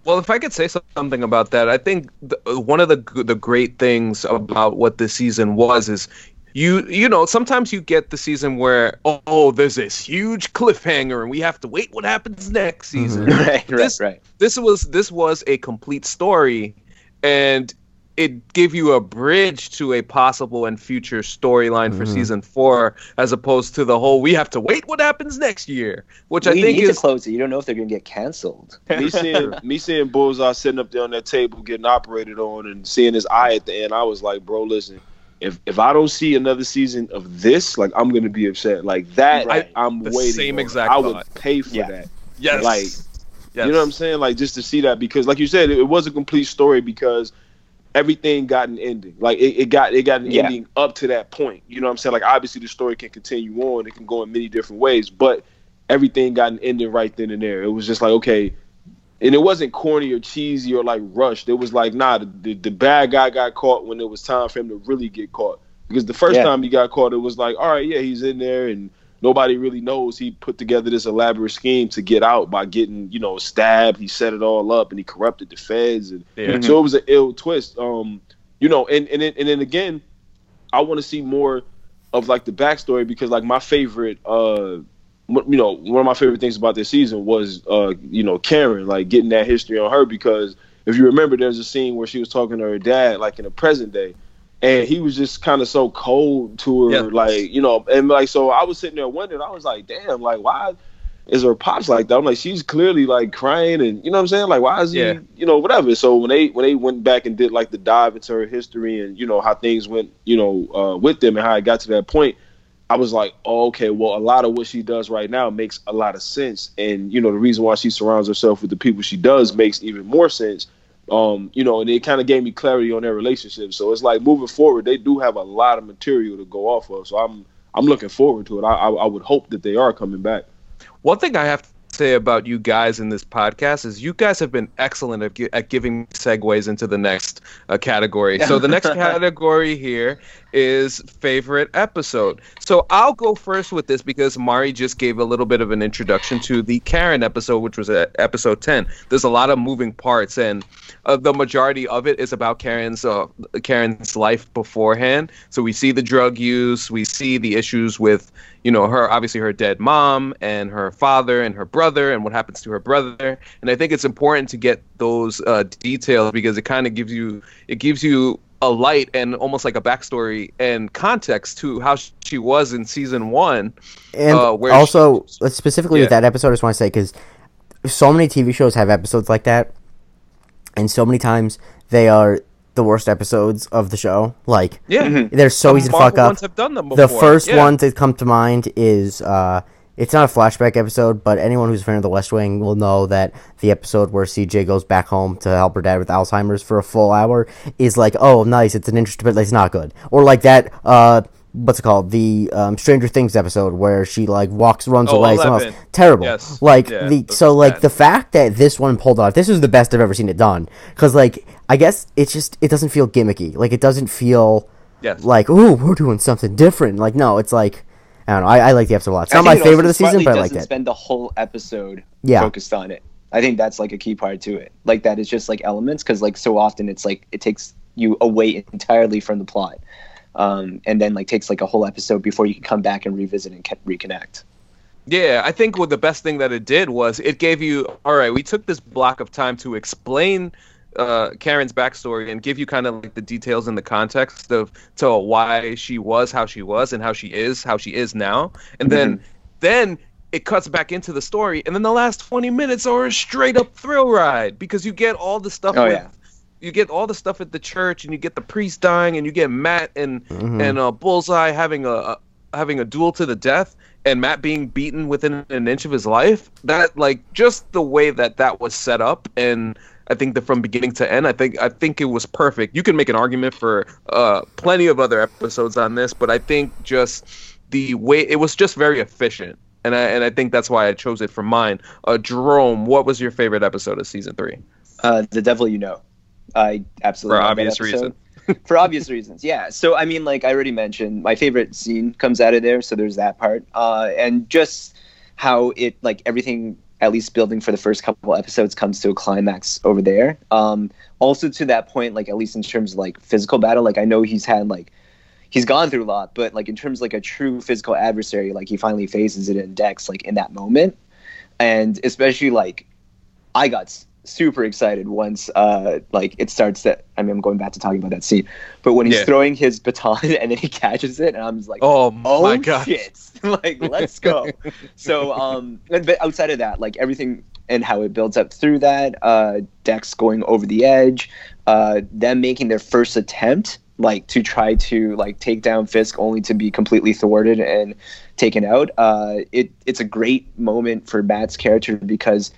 Well, if I could say something about that, I think the, one of the the great things about what this season was is you you know sometimes you get the season where oh, there's this huge cliffhanger and we have to wait what happens next season. right, right, This- right. This was this was a complete story, and it gave you a bridge to a possible and future storyline for Mhm. season four, as opposed to the whole we have to wait what happens next year, which I we think need is to close it. You don't know if they're gonna get canceled. me seeing me seeing Bullseye sitting up there on that table getting operated on and seeing his eye at the end, I was like, bro, listen, if if I don't see another season of this, like I'm gonna be upset. Like that, Right. I, am The waiting. same on. exact I would thought. pay for Yeah. that. yes, like, yes. You know what I'm saying? Like just to see that because, like you said, it, it was a complete story because everything got an ending. Like it, it got it got an Yeah. ending up to that point. You know what I'm saying? Like obviously the story can continue on. It can go in many different ways, but everything got an ending right then and there. It was just like okay, and it wasn't corny or cheesy or like rushed. It was like nah, the, the, the bad guy got caught when it was time for him to really get caught. Because the first Yeah. time he got caught, it was like all right, yeah, he's in there and. Nobody really knows he put together this elaborate scheme to get out by getting, you know, stabbed. He set it all up and he corrupted the feds and Yeah. so it was an ill twist. Um, you know, and and then, and then again, I want to see more of like the backstory because like my favorite uh you know one of my favorite things about this season was uh you know Karen like getting that history on her because if you remember there's a scene where she was talking to her dad like in the present day and he was just kind of so cold to her Yeah. like you know and like so I was sitting there wondering I was like damn like why is her pops like that I'm like she's clearly like crying and you know what I'm saying like why is he Yeah. you know whatever so when they when they went back and did like the dive into her history and you know how things went you know uh, with them and how it got to that point I was like, oh, okay, well, a lot of what she does right now makes a lot of sense, and you know, the reason why she surrounds herself with the people she does makes even more sense. Um, you know, and it kind of gave me clarity on their relationship. So it's like moving forward, they do have a lot of material to go off of. So I'm I'm looking forward to it. I I, I would hope that they are coming back. One thing I have say about you guys in this podcast is you guys have been excellent at, gi- at giving segues into the next uh, category. So the next category here is favorite episode. So I'll go first with this because Mari just gave a little bit of an introduction to the Karen episode, which was at episode 10. There's a lot of moving parts, and uh, the majority of it is about Karen's uh, Karen's life beforehand. So we see the drug use, we see the issues with you know her obviously her dead mom and her father and her brother and what happens to her brother and i think it's important to get those uh, details because it kind of gives you it gives you a light and almost like a backstory and context to how she was in season one And Uh, where also, uh, specifically with that episode, I just want to say because so many TV shows have episodes like that, and so many times they are the worst episodes of the show. Like yeah they're so The easy to fuck up. ones have done them before. The first yeah. one to come to mind is uh, it's not a flashback episode, but anyone who's a fan of The West Wing will know that the episode where CJ goes back home to help her dad with Alzheimer's for a full hour is like, oh, nice, it's an interesting, but it's not good. Or like that, uh, what's it called? The um, Stranger Things episode where she like walks, runs Oh, away. someone 11. else. Terrible. Yes. Like Yeah, the so like bad. the fact that this one pulled off, this is the best I've ever seen it done. Because like I guess it's just it doesn't feel gimmicky. Like it doesn't feel Yes. like, ooh, we're doing something different. Like, no, it's like, I don't know. I, I like the episode a lot. It's not my it favorite of the season, but I like doesn't it. Spend the whole episode Yeah. focused on it. I think that's like a key part to it. Like that is just like elements because like so often it's like it takes you away entirely from the plot, um, and then like takes like a whole episode before you can come back and revisit and ca- reconnect. Yeah, I think what the best thing that it did was it gave you all right. We took this block of time to explain uh, Karen's backstory and give you kind of like the details and the context of to why she was how she was and how she is how she is now, and then then it cuts back into the story, and then the last twenty minutes are a straight up thrill ride because you get all the stuff Oh, with. yeah. You get all the stuff at the church, and you get the priest dying, and you get Matt and Mhm. and uh, Bullseye having a, a having a duel to the death, and Matt being beaten within an inch of his life. That like just the way that that was set up, and I think that from beginning to end, I think I think it was perfect. You can make an argument for uh, plenty of other episodes on this, but I think just the way it was just very efficient. And I, and I think that's why I chose it for mine. Uh, Jerome, what was your favorite episode of season three? Uh, the devil you know, I absolutely For obvious episode. for obvious reasons, yeah. So I mean, like I already mentioned, my favorite scene comes out of there. So there's that part, uh, and just how it like everything at least building for the first couple episodes comes to a climax over there. Um, also to that point, like at least in terms of like physical battle, like I know he's had like he's gone through a lot, but like in terms of like a true physical adversary, like he finally faces it in Dex, like in that moment, and especially like I got super excited once uh like it starts that I mean I'm going back to talking about that scene, but when he's Yeah. throwing his baton and then he catches it, and I'm just like, Oh, oh my god! shit like let's go so um and- but outside of that like everything and how it builds up through that uh dex going over the edge uh them making their first attempt like to try to like take down fisk only to be completely thwarted and taken out uh it it's a great moment for matt's character because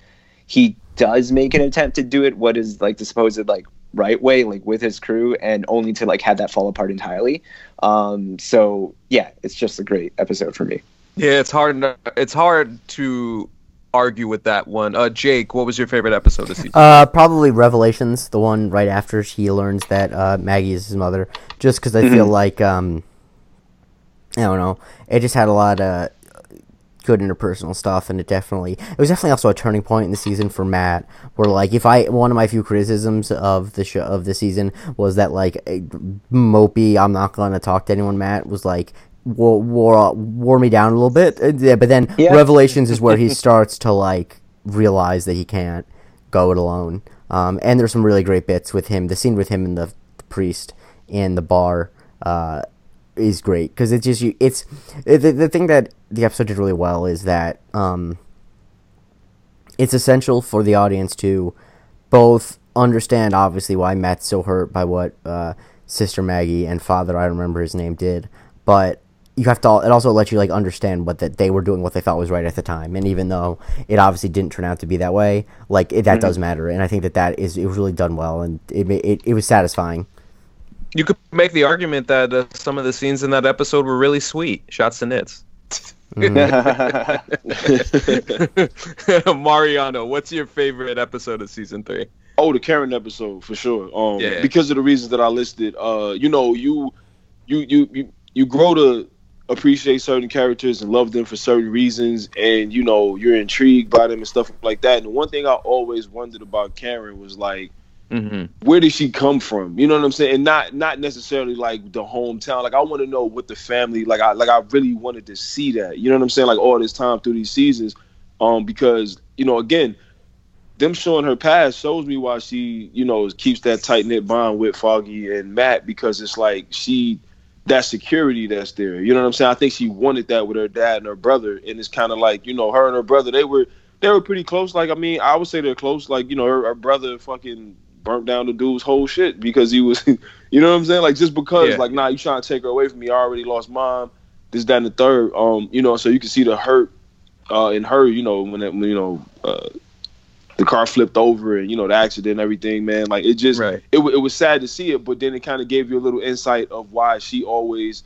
he does make an attempt to do it what is like the supposed like right way like with his crew and only to like have that fall apart entirely um so yeah it's just a great episode for me Yeah, it's hard. It's hard to argue with that one. Uh, Jake, what was your favorite episode this season? Uh, probably Revelations, the one right after she learns that uh, Maggie is his mother. Just because I feel like um, I don't know, it just had a lot of good interpersonal stuff, and it definitely it was definitely also a turning point in the season for Matt. Where like if I one of my few criticisms of the show of the season was that like eh, mopey, I'm not gonna talk to anyone. Matt was like wore wore, wore me down a little bit. Yeah, but then Yeah. Revelations is where he starts to like realize that he can't go it alone. Um, and there's some really great bits with him. The scene with him and the, the priest in the bar uh, is great because it's just you. It's the the thing that the episode did really well is that um, it's essential for the audience to both understand obviously why Matt's so hurt by what uh, Sister Maggie and Father I don't remember his name did, but you have to. It also lets you like understand what that they were doing what they thought was right at the time, and even though it obviously didn't turn out to be that way, like it, that does matter, and I think that that is it was really done well, and it it, it was satisfying. You could make the argument that uh, some of the scenes in that episode were really sweet. Shots to nits. Mariano, what's your favorite episode of season three? Oh, the Karen episode for sure. Um, Yeah. because of the reasons that I listed. Uh, you know, you, you, you, you, you grow to appreciate certain characters and love them for certain reasons, and you know, you're intrigued by them and stuff like that. And one thing I always wondered about Karen was like, Mm-hmm. where did she come from? You know what I'm saying? And not not necessarily like the hometown. Like I want to know what the family like. I like I really wanted to see that. You know what I'm saying? Like all this time through these seasons, um, because you know again, them showing her past shows me why she you know keeps that tight knit bond with Foggy and Matt because it's like she that security that's there. You know what I'm saying? I think she wanted that with her dad and her brother, and it's kind of like you know her and her brother they were they were pretty close. Like I mean, I would say they're close. Like you know her, her brother fucking burnt down the dude's whole shit because he was, you know what I'm saying? Like just because Yeah. like nah, you trying to take her away from me? I already lost mom. This, that, and the third. Um, you know, so you can see the hurt uh, in her. You know when it, when, you know. Uh, the car flipped over and you know the accident and everything man like it just Right. it, it was sad to see it but then it kind of gave you a little insight of why she always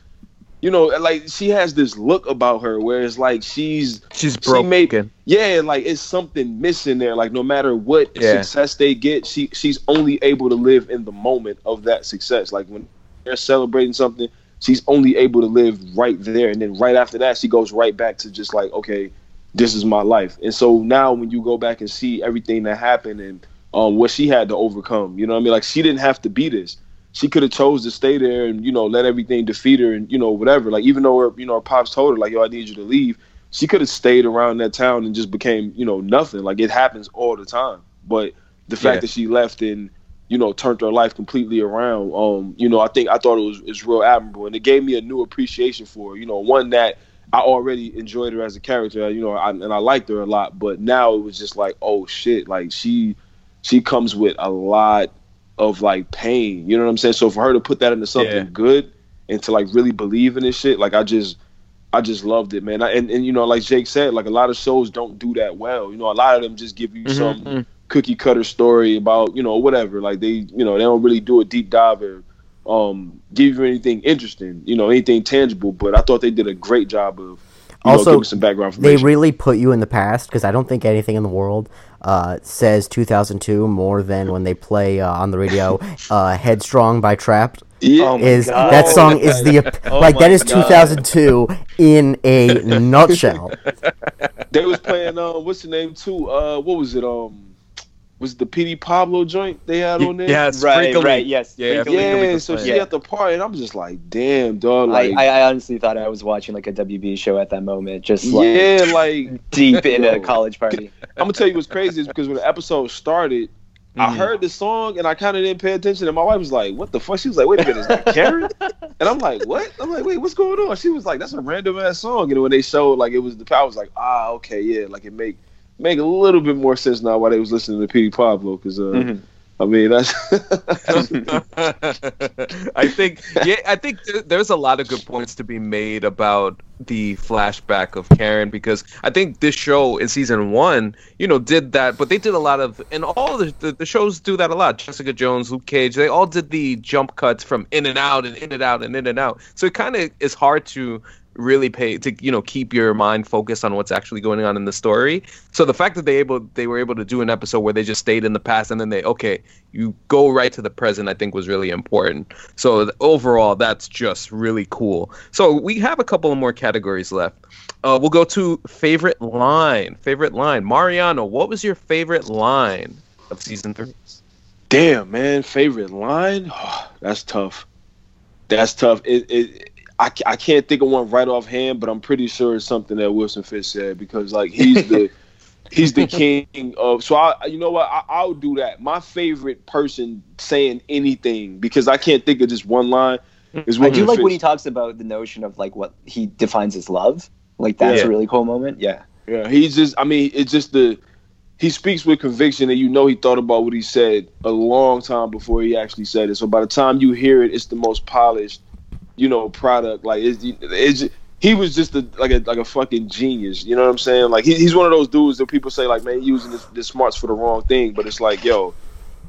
you know like she has this look about her where it's like she's She's She made- yeah like it's something missing there. Like no matter what Yeah. success they get she she's only able to live in the moment of that success. Like when they're celebrating something she's only able to live right there. And then right after that she goes right back to just like okay this is my life. And so now when you go back and see everything that happened and um, what she had to overcome you know what i mean? Like she didn't have to be this she could have chose to stay there and you know let everything defeat her and you know whatever. Like even though her you know her pops told her like yo i need you to leave she could have stayed around that town and just became you know nothing. Like it happens all the time. But the fact Yeah. that she left and you know turned her life completely around um you know i think i thought it was it's real admirable. And it gave me a new appreciation for her you know one that i already enjoyed her as a character. You know I, and i liked her a lot. But now it was just like oh shit. Like she she comes with a lot of like pain you know what i'm saying so for her to put that into something Yeah. good and to like really believe in this shit like i just I just loved it, man. I, and and you know, like Jake said, like a lot of shows don't do that well. You know, a lot of them just give you Mhm, some mhm. cookie cutter story about you know whatever. Like they, you know, they don't really do a deep dive or um give you anything interesting. You know, anything tangible. But I thought they did a great job of you Also, know, giving some background They really put you in the past because I don't think anything in the world uh, says 2002 more than when they play uh, on the radio uh, "Headstrong" by Trapt. yeah, Oh Is God. that song is the Oh like that my is God. 2002 in a nutshell. they was playing. Uh, what's the name too? Uh, what was it? Um, was the Petey Pablo joint they had on there? Yeah, right, Sprinkle right, yes. Yeah, Sprinkle Me. Sprinkle Me Yeah, so she Yeah. at the party, and I'm just like, damn, dog. I, Like, I, I honestly thought I was watching like a WB show at that moment, just like yeah, like deep in a college party. I'm gonna tell you what's crazy is because when the episode started, I Mhm. heard the song and I kind of didn't pay attention, and my wife was like, "What the fuck?" She was like, "Wait a minute, is that Karen?" and I'm like, "What?" I'm like, "Wait, what's going on?" She was like, "That's a random ass song." And when they showed like it was the, power, I was like, "Ah, okay, yeah." Like it make make a little bit more sense now why they was listening to Petey Pablo because uh, Mhm. I mean that's I think yeah, I think th- there's a lot of good points to be made about the flashback of Karen because I think this show in season one, you know, did that, but they did a lot of, and all the, the the shows do that a lot. Jessica Jones, Luke Cage, they all did the jump cuts from in and out and in and out and in and out. So it kind of is hard to really pay to you know keep your mind focused on what's actually going on in the story. So the fact that they able they were able to do an episode where they just stayed in the past and then they okay you go right to the present I think was really important. So overall that's just really cool. So we have a couple of more categories left. Uh, we'll go to favorite line. Favorite line. Mariano, what was your favorite line of season three? Damn, man, favorite line? that's tough. That's tough. It, it I, I can't think of one right off hand, but I'm pretty sure it's something that Wilson Fisk said because like he's the he's the king of. So I, you know what, I, I'll do that. My favorite person saying anything because I can't think of just one line mm. is I Wilson do like when he talks about the notion of like what he defines as love. Like that's Yeah. a really cool moment. Yeah. Yeah, he's just. I mean, it's just the. He speaks with conviction, and you know he thought about what he said a long time before he actually said it. So by the time you hear it, it's the most polished, you know, product. Like it's, it's he was just a like a like a fucking genius. You know what I'm saying? Like he, he's one of those dudes that people say like, man, using this, this smarts for the wrong thing. But it's like, yo,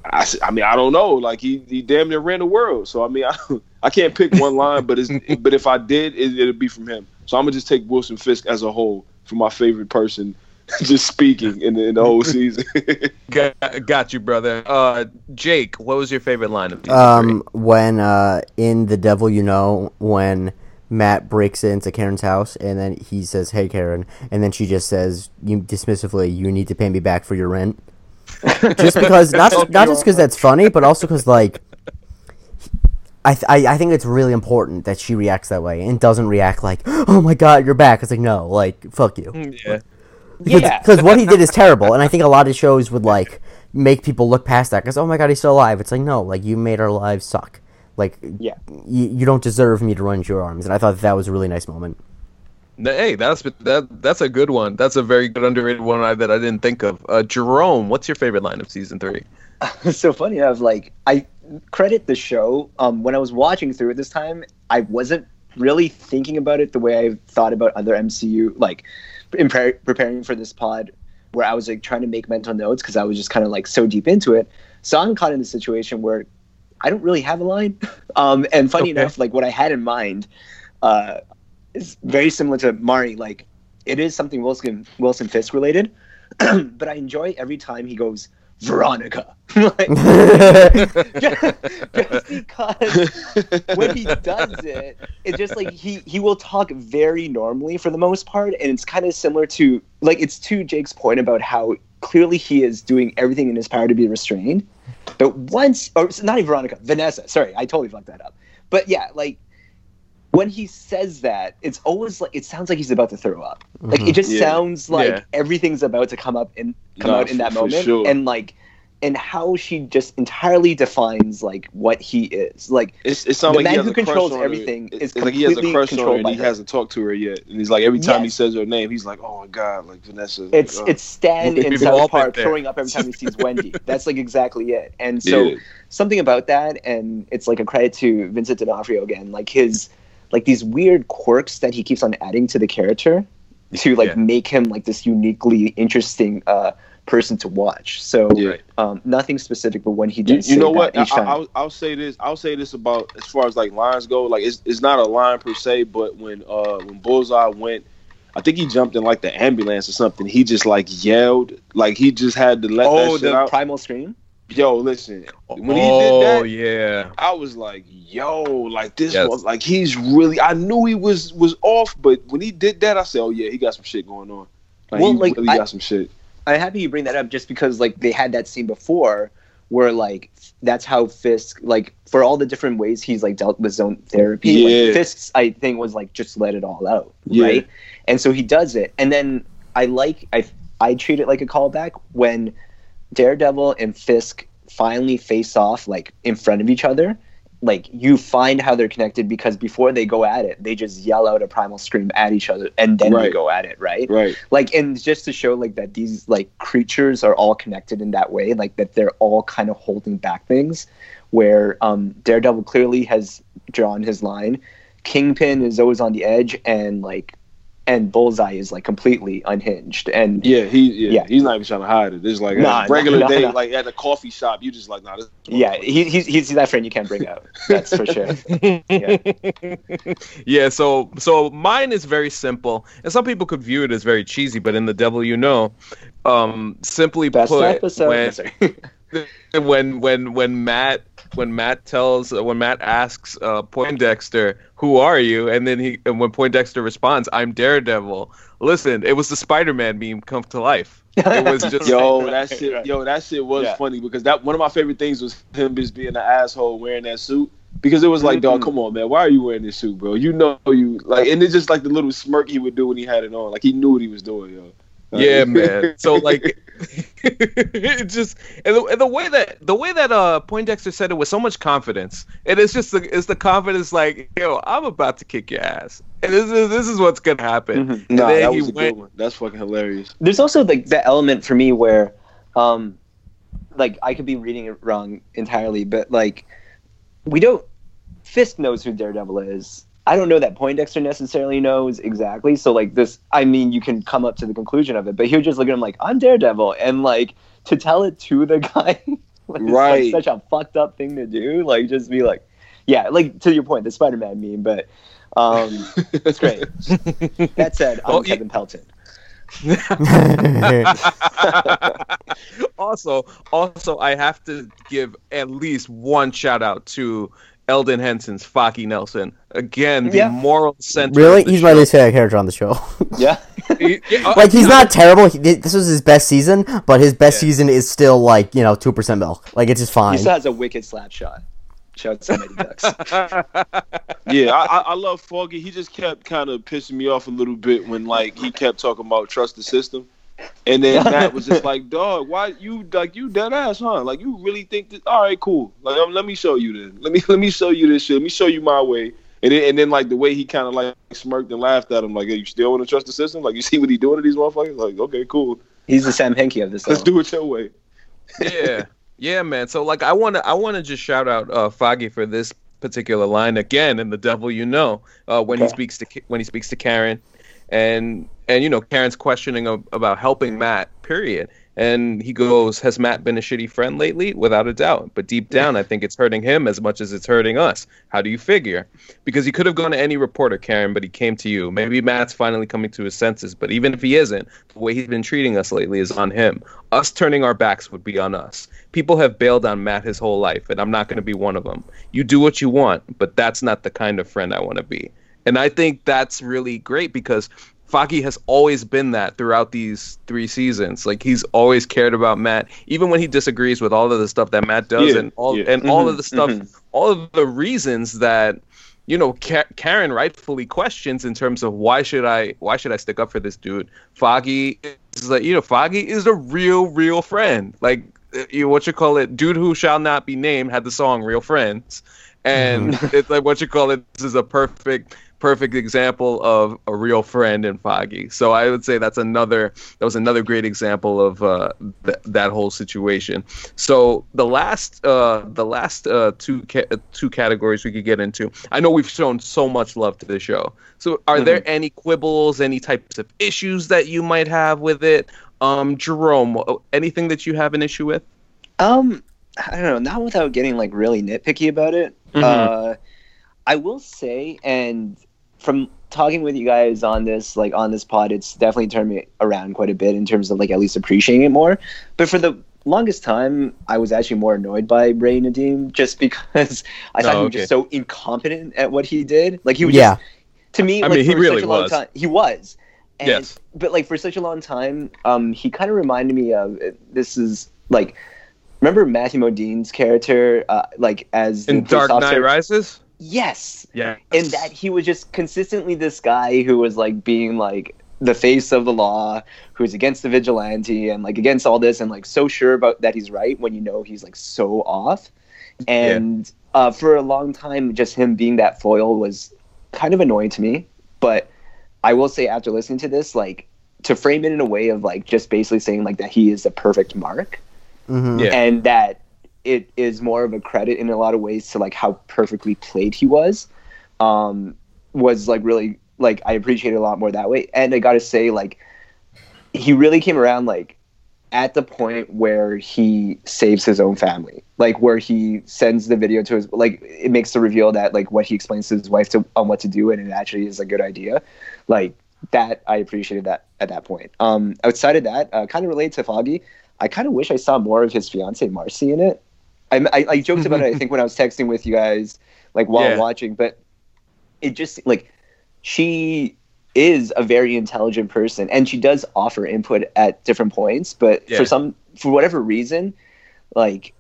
I, I mean, I don't know. Like he, he damn near ran the world. So I mean, I, I can't pick one line, but it's but if I did, it, it'd be from him. So I'm gonna just take Wilson Fisk as a whole for my favorite person, just speaking in the, in the whole season. Got, got you, brother. Uh, Jake, what was your favorite line of season Um, when uh, in The Devil You Know, when Matt breaks into Karen's house and then he says, "Hey, Karen," and then she just says, "You dismissively, you need to pay me back for your rent." just because, not just, not just because that's funny, but also because like. I, th- I, I think it's really important that she reacts that way and doesn't react like, oh my god, you're back. It's like, no, like, fuck you. Yeah. Yeah. Because what he did is terrible, and I think a lot of shows would like make people look past that because oh my god, he's still alive. It's like no, like you made our lives suck. Like Yeah. you, you don't deserve me to run into your arms, and I thought that was a really nice moment. Hey, that's that. That's a good one. That's a very good underrated one I, that I didn't think of. Uh, Jerome, what's your favorite line of season three? so funny enough, like I credit the show. Um, when I was watching through it this time, I wasn't really thinking about it the way I've thought about other MCU, like in pre- preparing for this pod, where I was like trying to make mental notes because I was just kind of like so deep into it. So I'm caught in a situation where I don't really have a line. Um, and funny Okay. enough, like what I had in mind uh, is very similar to Mari. Like it is something Wilson Wilson Fisk related, but I enjoy every time he goes Veronica. like, just, just because when he does it, it's just like he he will talk very normally for the most part, and it's kind of similar to like it's to Jake's point about how clearly he is doing everything in his power to be restrained, but once or not even Veronica, Vanessa. Sorry, I totally fucked that up. But yeah, like when he says that, it's always like it sounds like he's about to throw up. Like it mm-hmm. just Yeah. sounds like Yeah. everything's about to come up and come Nah, out in that for moment, sure. and like and how she just entirely defines like what he is. Like It's, it sounds The like man who controls everything It's, is it's like he has a completely crush on her controlled and by he her. hasn't talked to her yet. And he's like every time he says her name, he's like, "Oh my god, like Vanessa." it's like, oh. it's Stan in South Park there. throwing up every time he sees Wendy. That's like exactly it. And so Yeah. something about that, and it's like a credit to Vincent D'Onofrio again, like his like these weird quirks that he keeps on adding to the character to like Yeah. make him like this uniquely interesting uh, person to watch. So Yeah. Um, nothing specific, but when he You, does, you know that what? I, time. I'll, I'll say this. I'll say this about as far as like lines go. Like it's it's not a line per se, but when uh when Bullseye went, I think he jumped in like the ambulance or something. He just like yelled, like he just had to let oh, that shit the out. primal scream. Yo, listen, when he oh did that, yeah. I was like, yo, like this Yes. was like he's really. I knew he was was off, but when he did that, I said, oh yeah, he got some shit going on. Like Well, he like, really I- got some shit. I'm happy you bring that up just because like they had that scene before where like that's how Fisk like for all the different ways he's like dealt with zone therapy. Yeah. Like, Fisk's I think was like just let it all out, Yeah. right? And so he does it, and then I like I I treat it like a callback when Daredevil and Fisk finally face off like in front of each other. Like you find how they're connected because before they go at it, they just yell out a primal scream at each other, and then they go at it, right? Right. like and just to show like that these like creatures are all connected in that way like that they're all kind of holding back things where um daredevil clearly has drawn his line kingpin is always on the edge and like and bullseye is like completely unhinged and Yeah, he yeah, Yeah. he's not even trying to hide it. It's like Nah, a regular nah, day, nah. like at a coffee shop, you just like, nah, this yeah he, he's, he's that friend you can't bring out that's for sure yeah yeah, so so mine is very simple, and some people could view it as very cheesy, but in the devil you know, um, simply best put, episode when, Sorry. when when when Matt when Matt tells uh, when Matt asks uh, Poindexter, "Who are you?" and then he and when Poindexter responds, "I'm Daredevil." Listen, it was the Spider-Man meme come to life. It was just Yo, Right, that shit, yo, that shit was Yeah. funny because that one of my favorite things was him just being an asshole wearing that suit. because it was like, dog, Mhm. come on, man, why are you wearing this suit, bro? You know you like, and it's just like the little smirk he would do when he had it on, like he knew what he was doing, yo. Like- Yeah, man. So like, it just and the, and the way that the way that uh Poindexter said it with so much confidence, and it's just the it's the confidence like, yo, I'm about to kick your ass, and this is this is what's gonna happen. Mhm. Nah, that was a went- good one. That's fucking hilarious. there's also like that element for me where um like i could be reading it wrong entirely but like we don't fisk knows who daredevil is i don't know that poindexter necessarily knows exactly. So like this i mean you can come up to the conclusion of it but he would just look at him like i'm daredevil. And like to tell it to the guy like, Right. like, such a fucked up thing to do. Like just be like yeah like to your point the spider-man meme but um it's great. That said i'm Well, you- kevin pelton. Also, also, I have to give at least one shout out to Elden Henson's Foggy Nelson. Again, the Yeah. moral center. really, of the he's my least favorite character on the show. yeah He- yeah, uh, like he's not terrible. He, this was his best season, but his best Yeah. season is still like you know two percent milk. Like it's just He fine. still has a wicked slap shot. Shout out to Ducks. yeah, I, I, I love Foggy. He just kept kind of pissing me off a little bit when like he kept talking about trust the system, and then Matt was just like, "Dog, why you like you dead ass, huh? Like you really think that? All right, cool. Like um, let me show you this. Let me let me show you this shit. Let me show you my way." And then, and then like the way he kind of like smirked and laughed at him, like, hey, "You still want to trust the system? Like you see what he doing to these motherfuckers? Like, okay, cool. He's the Sam Hinkie of this. Let's song. do it your way." yeah, yeah, man. So like, I want to, I want to just shout out uh, Foggy for this particular line again in "The Devil You Know" uh, when he speaks to when he speaks to Karen, and and you know Karen's questioning ab- about helping Matt. Period. And he goes, "Has Matt been a shitty friend lately? Without a doubt. But deep down, I think it's hurting him as much as it's hurting us. How do you figure? Because he could have gone to any reporter, Karen, but he came to you. Maybe Matt's finally coming to his senses. But even if he isn't, the way he's been treating us lately is on him. Us turning our backs would be on us. People have bailed on Matt his whole life, and I'm not going to be one of them. You do what you want, but that's not the kind of friend I want to be. And I think that's really great because Foggy has always been that throughout these three seasons. Like he's always cared about Matt, even when he disagrees with all of the stuff that Matt does, Yeah, and all yeah. and all Mhm, of the stuff, mhm. all of the reasons that you know Ka- Karen rightfully questions in terms of why should I why should I stick up for this dude? Foggy is like you know Foggy is a real real friend. Like uh, you what you call it, dude who shall not be named had the song "Real Friends," and it's like what you call it. This is a perfect perfect example of a real friend in Foggy. So I would say that's another that was another great example of uh, th- that whole situation. So the last uh, the last uh, two ca- uh, two categories we could get into. I know we've shown so much love to the show. So are there any quibbles, any types of issues that you might have with it? Um, Jerome, uh, anything that you have an issue with? Um, I don't know. Not without getting like really nitpicky about it. Mhm. Uh, I will say, and from talking with you guys on this, like on this pod, it's definitely turned me around quite a bit in terms of like at least appreciating it more. But for the longest time, I was actually more annoyed by Ray Nadeem just because I thought Oh, he was just so incompetent at what he did. Like he was Yeah. just to me. I like, mean, he for really such a long was. Time, he was. And, Yes. But like for such a long time, um, he kind of reminded me of this is like remember Matthew Modine's character, uh, like as In Dark Knight? Rises? Yes, Yeah. and that he was just consistently this guy who was like being like the face of the law, who's against the vigilante and like against all this, and like so sure about that he's right when you know he's like so off. And uh, for a long time, just him being that foil was kind of annoying to me. But I will say, after listening to this, like to frame it in a way of like just basically saying like that he is the perfect mark Mhm. Yeah. and that it is more of a credit in a lot of ways to like how perfectly played he was um was like really like i appreciate it a lot more that way. And i gotta say like he really came around like at the point where he saves his own family like where he sends the video to his like it makes the reveal that like what he explains to his wife to on what to do and it actually is a good idea. Like that i appreciated that at that point. Um outside of that uh, kind of related to foggy I kind of wish I saw more of his fiance Marcy in it. I, I, I joked about it. I think when I was texting with you guys, like while Yeah. watching, but it just like she is a very intelligent person, and she does offer input at different points. But Yeah. for some, for whatever reason, like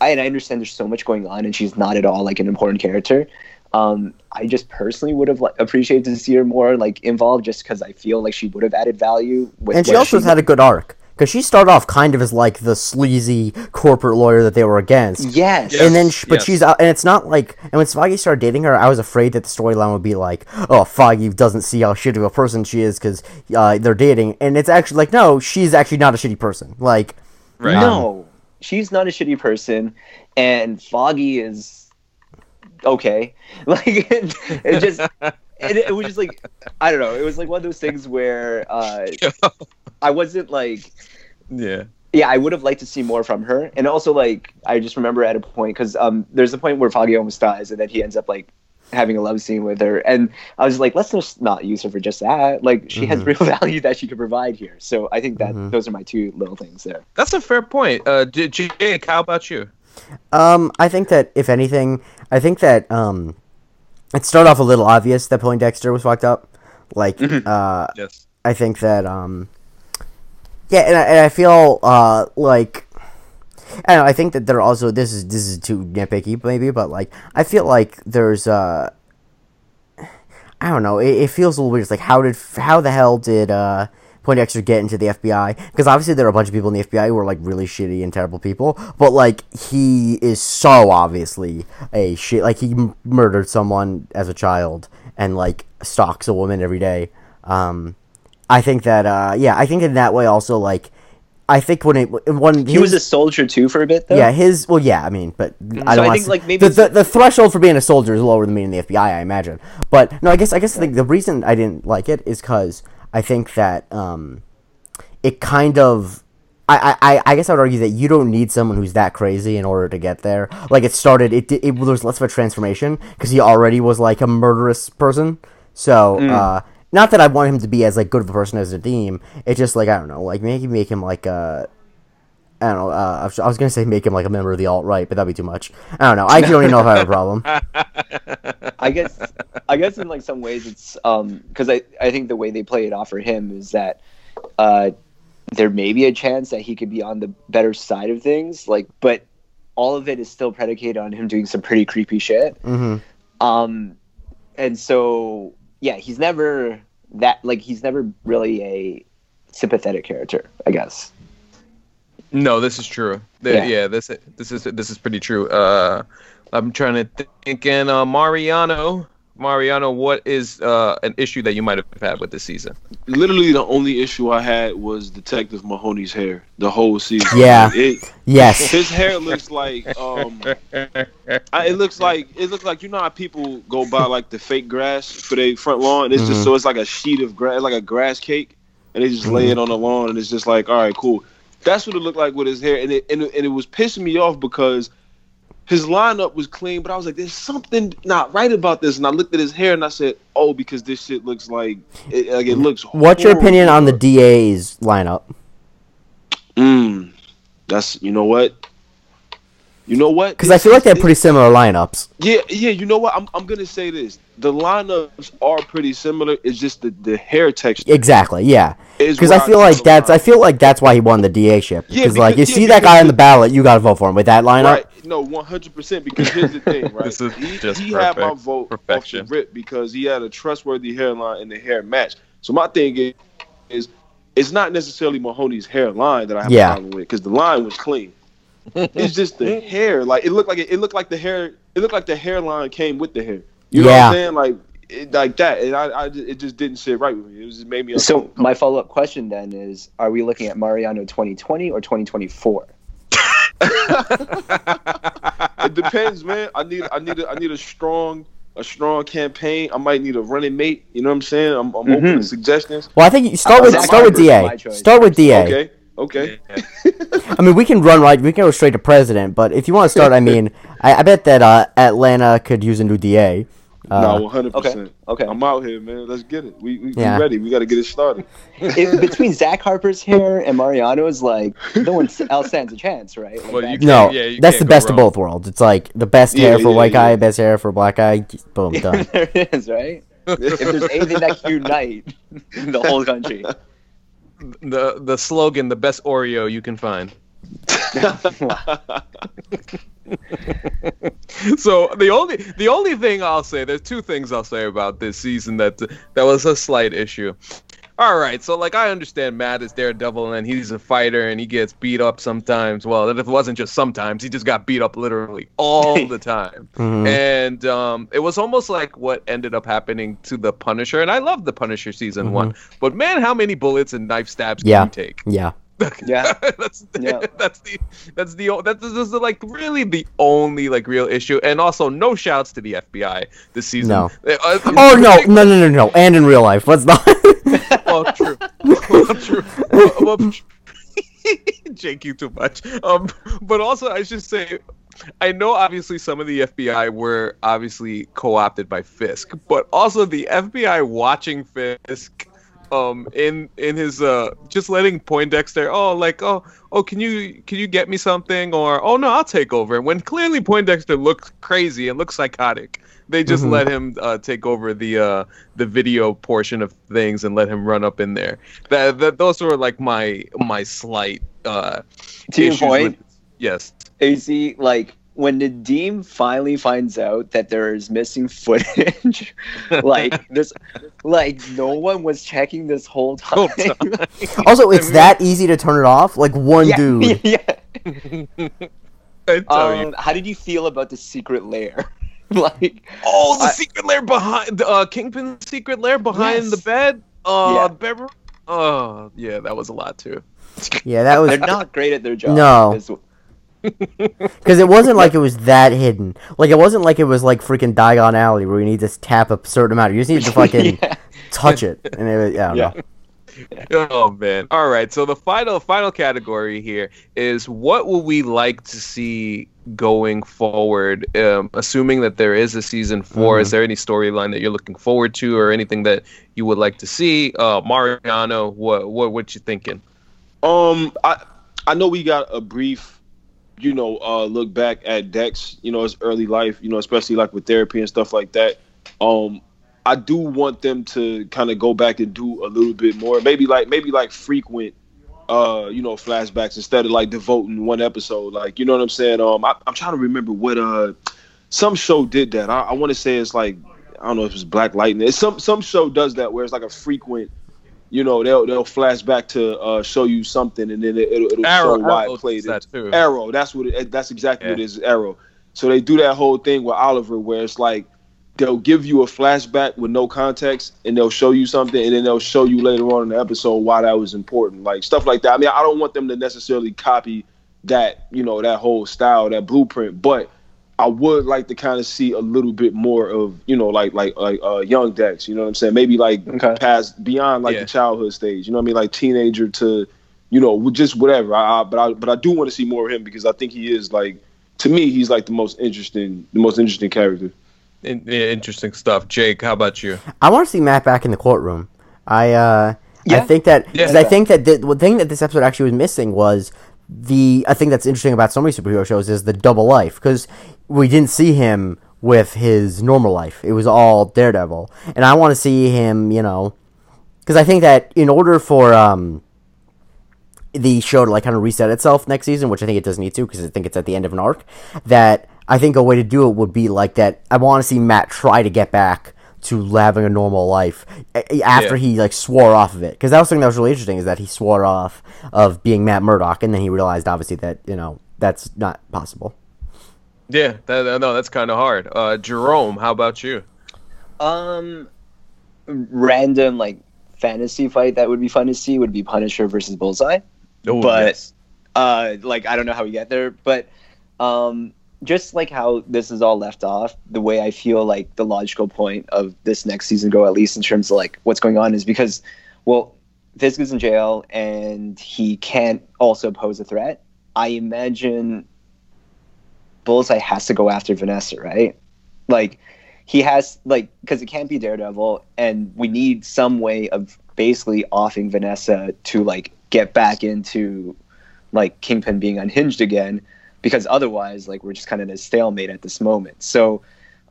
I and I understand there's so much going on, and she's not at all like an important character. Um, I just personally would have like, appreciated to see her more like involved, just because I feel like she would have added value. With and she also has had a good arc because she started off kind of as like the sleazy corporate lawyer that they were against. yes, and then, sh- but yes. she's out, and it's not like. And when Foggy started dating her, I was afraid that the storyline would be like, "Oh, Foggy doesn't see how shitty of a person she is because uh, they're dating," and it's actually like, no, she's actually not a shitty person. Like, Right. No, she's not a shitty person, and Foggy is okay. Like it, it just, it, it was just like I don't know. It was like one of those things where uh, I wasn't like, Yeah. yeah, I would have liked to see more from her, and also like I just remember at a point because um, there's a point where Foggy almost dies, and then he ends up like having a love scene with her, and I was like, let's just not use her for just that. Like she has real value that she could provide here. So I think that Mhm. those are my two little things there. That's a fair point. Uh, Jake, how about you? Um, I think that if anything, I think that um, it started off a little obvious that Poindexter was fucked up. Like, uh, Yes. I think that um, yeah, and I, and I feel uh like. I know. I think that there also this is this is too nitpicky maybe, but like I feel like there's uh I don't know. It, it feels a little weird. It's like how did how the hell did uh Poindexter get into the FBI? Because obviously there are a bunch of people in the FBI who are like really shitty and terrible people, but like he is so obviously a shit. Like he m- murdered someone as a child and like stalks a woman every day. Um, I think that uh yeah, I think in that way also like I think when it when He was a soldier too for a bit, though. yeah, his well, yeah. I mean, but I don't I wanna think, like, maybe the, the the threshold for being a soldier is lower than being in the FBI, I imagine. But no, I guess I guess the, the reason I didn't like it is because I think that um, it kind of. I, I, I guess I would argue that you don't need someone who's that crazy in order to get there. Like it started, it it, it there was less of a transformation because he already was like a murderous person. So Mm. uh, not that I want him to be as like good of a person as Nadeem. It's just like I don't know, like maybe make him like a I don't know. Uh, I was- gonna say make him like a member of the alt right, but that'd be too much. I don't know. I don't even know if I have a problem. I guess I guess in like some ways it's um because I I think the way they play it off for him is that uh there may be a chance that he could be on the better side of things like but all of it is still predicated on him doing some pretty creepy shit hmm um and so yeah he's never that like he's never really a sympathetic character I guess No, this is true. The- Yeah. yeah. this this is this is pretty true. Uh, I'm trying to think. And uh, Mariano, Mariano, what is uh, an issue that you might have had with this season? Literally, the only issue I had was Detective Mahoney's hair the whole season. Yeah. It, Yes. his hair looks like um, I, it looks like it looks like you know how people go buy like the fake grass for their front lawn. It's Mhm. just so it's like a sheet of grass, like a grass cake, and they just lay it on the lawn, and it's just like, all right, cool. That's what it looked like with his hair, and it and it, and it was pissing me off because his lineup was clean, but I was like, there's something not right about this, and I looked at his hair and I said, oh, because this shit looks like it, like it looks. What's your opinion on the DA's lineup? Mm, that's you know what. You know what? Because I feel like they have pretty similar lineups. Yeah, yeah. You know what? I'm, I'm gonna say this. The lineups are pretty similar. It's just the, the hair texture. Exactly. Yeah. Because I feel draw like that's I feel like that's why he won the DA ship. Yeah, Because like you because- see that guy because on the ballot, you gotta vote for him with that lineup. Right. No, 100. percent Because here's the thing, right? This is he just he had my vote Perfection. off the rip because he had a trustworthy hairline and the hair match. So my thing is, is it's not necessarily Mahoney's hairline that I have Yeah. a problem with because the line was clean. it's just the hair. Like it looked like it, it looked like the hair. It looked like the hairline came with the hair. You know Yeah. what I'm saying? Like it, like that. And I, I just- it just didn't sit right with me. It just made me. so my follow up question then is are we looking at Mariano 2020 or 2024 it depends, man. I need I need a, I need a strong a strong campaign. I might need a running mate. You know what I'm saying? I'm, I'm open to Mhm. suggestions. Well, I think you start Uh, with start with Harper's my DA. Start with DA. Okay, okay. I mean, we can run right. We can go straight to president. But if you want to start, I mean, I, I bet that uh, Atlanta could use a new DA. Uh, no, one hundred percent. okay I'm out here, man. Let's get it. We we, Yeah. we ready. We got to get it started. if, between Zach Harper's hair and Mariano's, like no one else stands a chance, right? Like, Well, you that- no, Yeah, you that's the can't go best of both worlds. It's like the best Yeah, hair for yeah, white guy, yeah. best hair for black guy. Boom, done. there it is, right? If there's anything that can unite the whole country, The the slogan, the best Oreo you can find. so the only the only thing I'll say, there's two things I'll say about this season that that was a slight issue. All right, so like I understand Matt is Daredevil and he's a fighter and he gets beat up sometimes. Well, if it wasn't just sometimes, he just got beat up literally all the time. Mhm. And um, it was almost like what ended up happening to the Punisher. And I love the Punisher season one, but man, how many bullets and knife stabs Yeah. can you take? Yeah. Yeah. that's the, Yeah. that's the that's the o- that's, that's the, like really the only like real issue and also no shouts to the FBI this season. No. Uh, uh, Oh no, no, no, no, no, and in real life, let's not. well, true. well, true. Well, well, Jake, you too much. Um, but also I should say. I know obviously some of the FBI were obviously co-opted by Fisk, but also the FBI watching Fisk um in in his uh just letting Poindexter oh like oh oh can you can you get me something? Or oh no I'll take over. When clearly Poindexter looks crazy and looks psychotic they just Mhm. let him uh, take over the uh the video portion of things and let him run up in there. That, that those were like my my slight uh To your point, with- yes. AC, like when Nadeem finally finds out that there is missing footage, like this, like no one was checking this whole Whole time. also, it's that easy to turn it off. Like one yeah, dude. Yeah. I tell you Um, how did you feel about the secret lair? like, Oh, the I- secret lair behind uh Kingpin's secret lair behind Yes. the bed. Uh Yeah. bedroom. Oh, yeah, that was a lot too. Yeah, that was they're not great at their job. No. is- because it wasn't like it was that hidden. Like it wasn't like it was like freaking Diagon Alley where you need to tap a certain amount. You just need to fucking yeah. touch it, and it, was- yeah, I don't Yeah. know. Oh man. All right. So the final final category here is what will we like to see going forward? Um, assuming that there is a season 4 Mhm. is there any storyline that you're looking forward to, or anything that you would like to see? Uh, Mariano, what what what you thinking? Um, I I know we got a brief, you know, uh, look back at Dex, you know, his early life, you know, especially like with therapy and stuff like that. Um, I do want them to kind of go back and do a little bit more, maybe like maybe like frequent, uh, you know, flashbacks instead of like devoting one episode, like you know what I'm saying. Um, I, I'm trying to remember what uh, some show did that. I, I want to say it's like I don't know if it's Black Lightning. It's some some show does that where it's like a frequent you know they'll they'll flash back to uh, show you something and then it, it'll, it'll Arrow, show why Arrow it played that it. too. Arrow, that's what it, that's exactly what it is. Arrow. So they do that whole thing with Oliver where it's like they'll give you a flashback with no context and they'll show you something and then they'll show you later on in the episode why that was important, like stuff like that. I mean, I don't want them to necessarily copy that you know that whole style, that blueprint, but I would like to kind of see a little bit more of you know like like like uh, young Dex. You know what I'm saying? Maybe like Okay. past beyond like Yeah. the childhood stage. You know what I mean? Like teenager to you know just whatever. I, I, but I but I do want to see more of him because I think he is like to me he's like the most interesting the most interesting character. In, yeah, interesting stuff. Jake, how about you? I want to see Matt back in the courtroom. I uh, I think that because I think that the, the thing that this episode actually was missing was the I think that's interesting about so many superhero shows is the double life because we didn't see him with his normal life. It was all Daredevil, and I want to see him. You know, because I think that in order for um the show to like kind of reset itself next season, which I think it does need to because I think it's at the end of an arc. That I think a way to do it would be like that. I want to see Matt try to get back to having a normal life after Yeah. he like swore off of it because that was something that was really interesting is that he swore off of being Matt Murdock and then he realized obviously that you know that's not possible. Yeah, that, no, that's kind of hard. Uh, Jerome, how about you? Um, random like fantasy fight that would be fun to see would be Punisher versus Bullseye. Oh, But- yes. Uh, like I don't know how we get there, but um, just like how this is all left off, the way I feel like the logical point of this next season go, at least in terms of like what's going on, is because well, Fisk is in jail and he can't also pose a threat. I imagine Bullseye has to go after Vanessa, right? Like he has like because it can't be Daredevil, and we need some way of basically offing Vanessa to like get back into like Kingpin being unhinged again, because otherwise, like we're just kind of in a stalemate at this moment. So,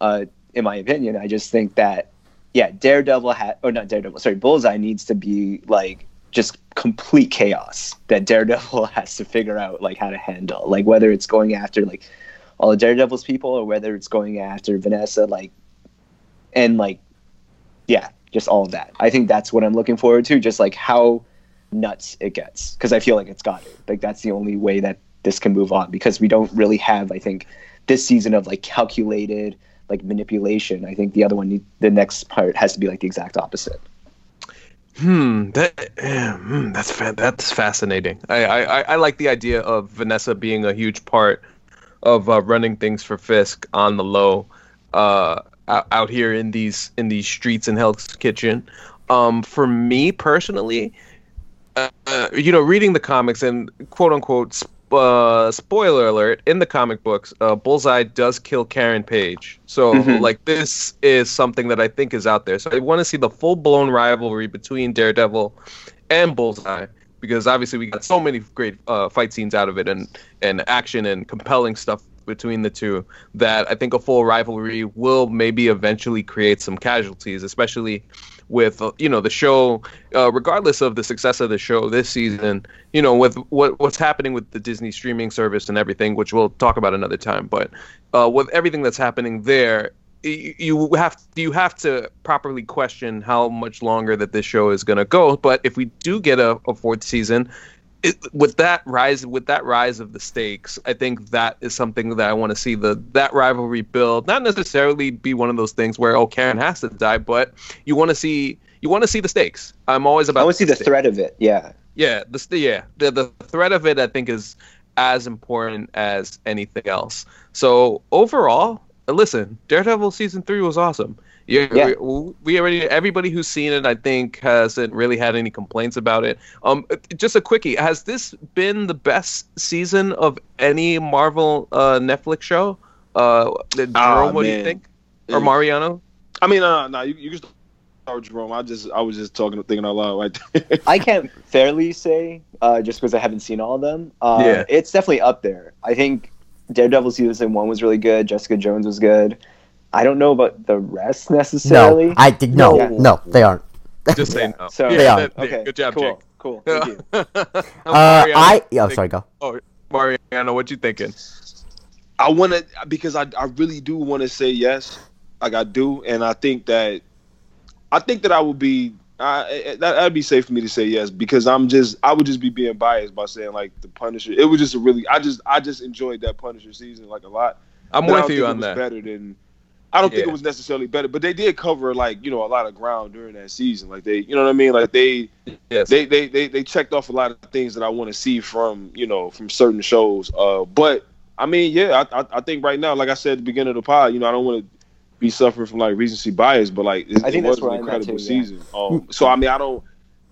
uh, in my opinion, I just think that yeah, Daredevil had or not Daredevil, sorry, Bullseye needs to be like just complete chaos that Daredevil has to figure out like how to handle. Like whether it's going after like all the Daredevil's people or whether it's going after Vanessa, like and like yeah, just all of that. I think that's what I'm looking forward to. Just like how nuts it gets because I feel like it's got it. Like that's the only way that this can move on because we don't really have, I think, this season of like calculated like manipulation. I think the other one, the next part has to be like the exact opposite. Hmm. That hmm, that's fa- that's fascinating. I, I I like the idea of Vanessa being a huge part of uh, running things for Fisk on the low, uh, out, here in these in these streets in Hell's Kitchen. Um, for me personally, uh, you know, reading the comics and quote unquote uh, spoiler alert in the comic books, uh, Bullseye does kill Karen Page. So Mhm. like this is something that I think is out there. So I want to see the full blown rivalry between Daredevil and Bullseye because obviously we got so many great uh, fight scenes out of it and and action and compelling stuff between the two that I think a full rivalry will maybe eventually create some casualties, especially with uh, you know the show uh, regardless of the success of the show this season you know with what what's happening with the disney streaming service and everything which we'll talk about another time but uh, with everything that's happening there you have you have to properly question how much longer that this show is going to go but if we do get a, a fourth season it, with that rise with that rise of the stakes i think that is something that i want to see the that rivalry build not necessarily be one of those things where oh karen has to die but you want to see you want to see the stakes i'm always about I want to see the stakes. threat of it. Yeah. Yeah, the yeah the the threat of it I think is as important as anything else. So overall, listen, Daredevil season three was awesome. Yeah, Yeah. We, we already everybody who's seen it I think hasn't really had any complaints about it. Um, uh, just a quickie: has this been the best season of any Marvel uh, Netflix show? Uh, Jerome, Ah, what do you think? Or Mariano? I mean, uh, no, you, you can start Jerome. I just, I was just talking, thinking out loud right there. I can't fairly say, uh, just because I haven't seen all of them. Uh, Yeah. It's definitely up there. I think Daredevil season one was really good. Jessica Jones was good. I don't know about the rest necessarily. No, I did no, Yeah. no, they aren't. Just saying no. So- yeah, They are. that- yeah, okay. good job, cool. Jake. Cool. Thank you. Uh, Mariano, I oh think- sorry, go. Oh, Mariano, what you thinking? I want to because I, I really do want to say yes, like I do, and I think that I think that I would be I, that that'd be safe for me to say yes because I'm just I would just be being biased by saying like the Punisher. It was just a really I just I just enjoyed that Punisher season like a lot. I'm But with you on that. Better than I don't think it was necessarily better, but they did cover like you know a lot of ground during that season. Like they, you know what I mean? Like they Yes. they they they, they checked off a lot of things that I want to see from you know from certain shows. Uh, but I mean, yeah, I, I I think right now, like I said at the beginning of the pod, you know, I don't want to be suffering from like recency bias, but like it, I think it was an incredible too, yeah. season. Um, so I mean, I don't.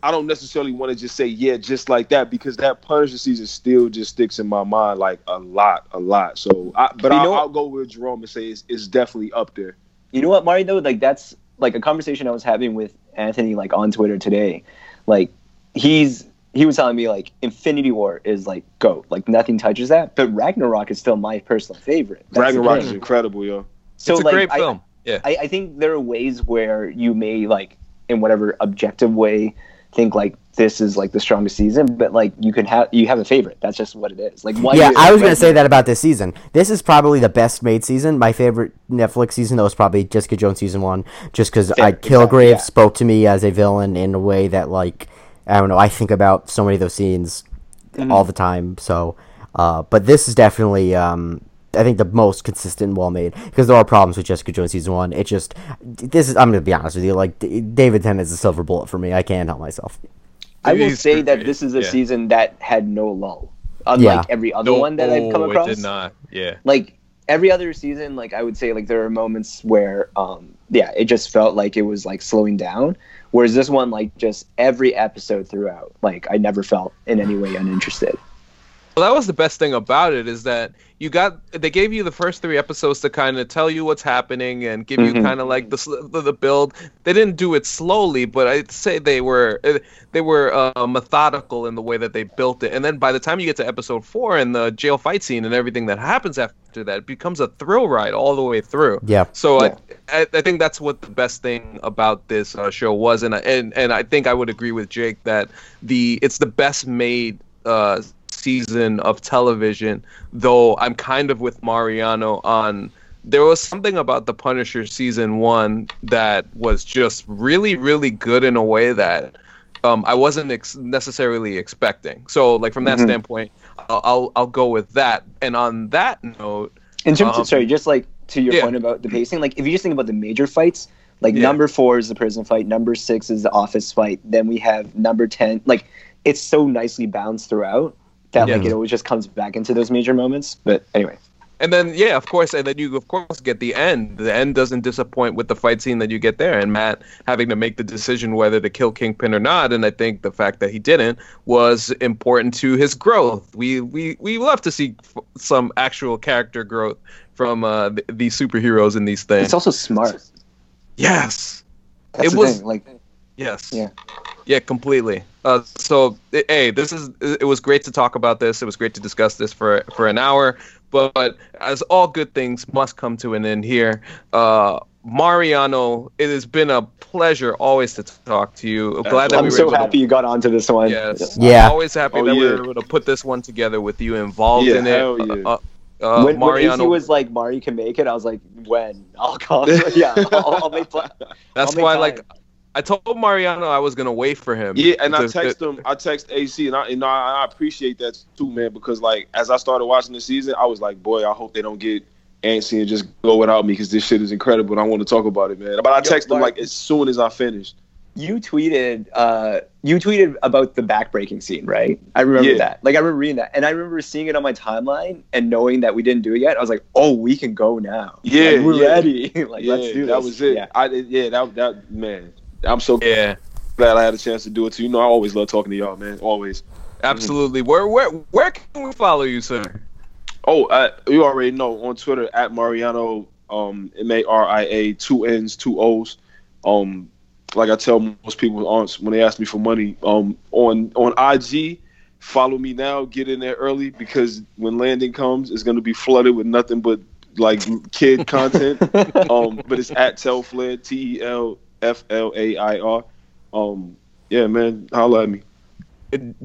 I don't necessarily want to just say yeah, just like that because that Punisher season still just sticks in my mind like a lot, a lot. So, I, but You I'll, know I'll go with Jerome and say it's, it's definitely up there. You know what, Mari? Though, like that's like a conversation I was having with Anthony, like on Twitter today. Like he's he was telling me like Infinity War is like goat, like nothing touches that. But Ragnarok is still my personal favorite. That's Ragnarok is incredible, yo. So it's a like, great I- film. yeah. I, I think there are ways where you may like in whatever objective way think like this is like the strongest season, but like you can have you have a favorite. That's just what it is. Like one Yeah, year- I was gonna one- say that about this season. This is probably the best made season. My favorite Netflix season though was probably Jessica Jones season one, just because I Kilgrave exactly, yeah. spoke to me as a villain in a way that like I don't know. I think about so many of those scenes Mm-hmm. all the time. So, uh, but this is definitely um, I think the most consistent, and well made. Because there are problems with Jessica Jones season one. It just this is I'm gonna be honest with you. Like D- David Tennant is a silver bullet for me. I can't help myself. I will He's say that great, this is a yeah. season that had no lull, unlike Yeah. every other No- one that I've come oh, across. It did not. Yeah. Like every other season, like I would say, like there are moments where, um, yeah, it just felt like it was like slowing down. Whereas this one, like just every episode throughout, like I never felt in any way uninterested. That was the best thing about it is that you got they gave you the first three episodes to kind of tell you what's happening and give you Mhm. kind of like the, the the build. They didn't do it slowly, but I'd say they were uh, they were uh, methodical in the way that they built it. And then by the time you get to episode four and the jail fight scene and everything that happens after that, it becomes a thrill ride all the way through. Yeah. So Yeah. I, I I think that's what the best thing about this uh, show was, and I- and and I think I would agree with Jake that the it's the best made uh, season of television. Though I'm kind of with Mariano on. There was something about the Punisher season one that was just really, really good in a way that um, I wasn't ex- necessarily expecting. So, like from that Mhm. standpoint, I'll, I'll I'll go with that. And on that note, In terms Um, of sorry, just like to your yeah. point about the pacing, like if you just think about the major fights, like Yeah. number four is the prison fight, number six is the office fight, then we have number ten. Like it's so nicely balanced throughout that like Yeah. it always just comes back into those major moments. But anyway, And then yeah, of course, and then you of course get the end. The end doesn't disappoint with the fight scene that you get there, and Matt having to make the decision whether to kill Kingpin or not. And I think the fact that he didn't was important to his growth. We we we love to see f- some actual character growth from uh, th- these superheroes in these things. it's also smart. yes, That's It the was- thing. Like yes, Yeah. yeah, completely. Uh, so eh, hey, this is it was great to talk about this. It was great to discuss this for for an hour. But as all good things must come to an end here, uh, Mariano, it has been a pleasure always to talk to you. I'm glad that I'm we were so able to- happy you got onto this one. Yes. Yeah. I'm always happy Oh, that we were able to put this one together with you involved Yeah, in it. hell yeah. Uh, uh, when, when Mariano, AC was like, Mari can make it, I was like, when? I'll call. yeah, I'll, I'll make. Pl- that's I'll make why, time. like, I told Mariano I was gonna wait for him. Yeah, and I to- text him. I text AC, and I and I, I appreciate that too, man. Because like as I started watching the season, I was like, boy, I hope they don't get antsy and just go without me because this shit is incredible. and I want to talk about it, man. But I Yo, text him like as soon as I finished. you tweeted uh you tweeted about the backbreaking scene right i remember Yeah. that like i remember reading that and i remember seeing it on my timeline and knowing that we didn't do it yet i was like oh we can go now Yeah, Like, we're yeah. ready like yeah, let's do this that was it. yeah. I did- yeah, that that man. I'm so yeah, glad I had a chance to do it too. You know, I always love talking to y'all, man. Always. absolutely. Where where where can we follow you, sir? Oh, uh, you already know on Twitter at Mariano um M A R I A two N's two O's. Um, like I tell most people on when they ask me for money, um, on on IG, follow me now. Get in there early because when landing comes, it's gonna be flooded with nothing but like kid content. um, but it's at Telflair T E L F L A I R. Um, yeah, man, holla at me.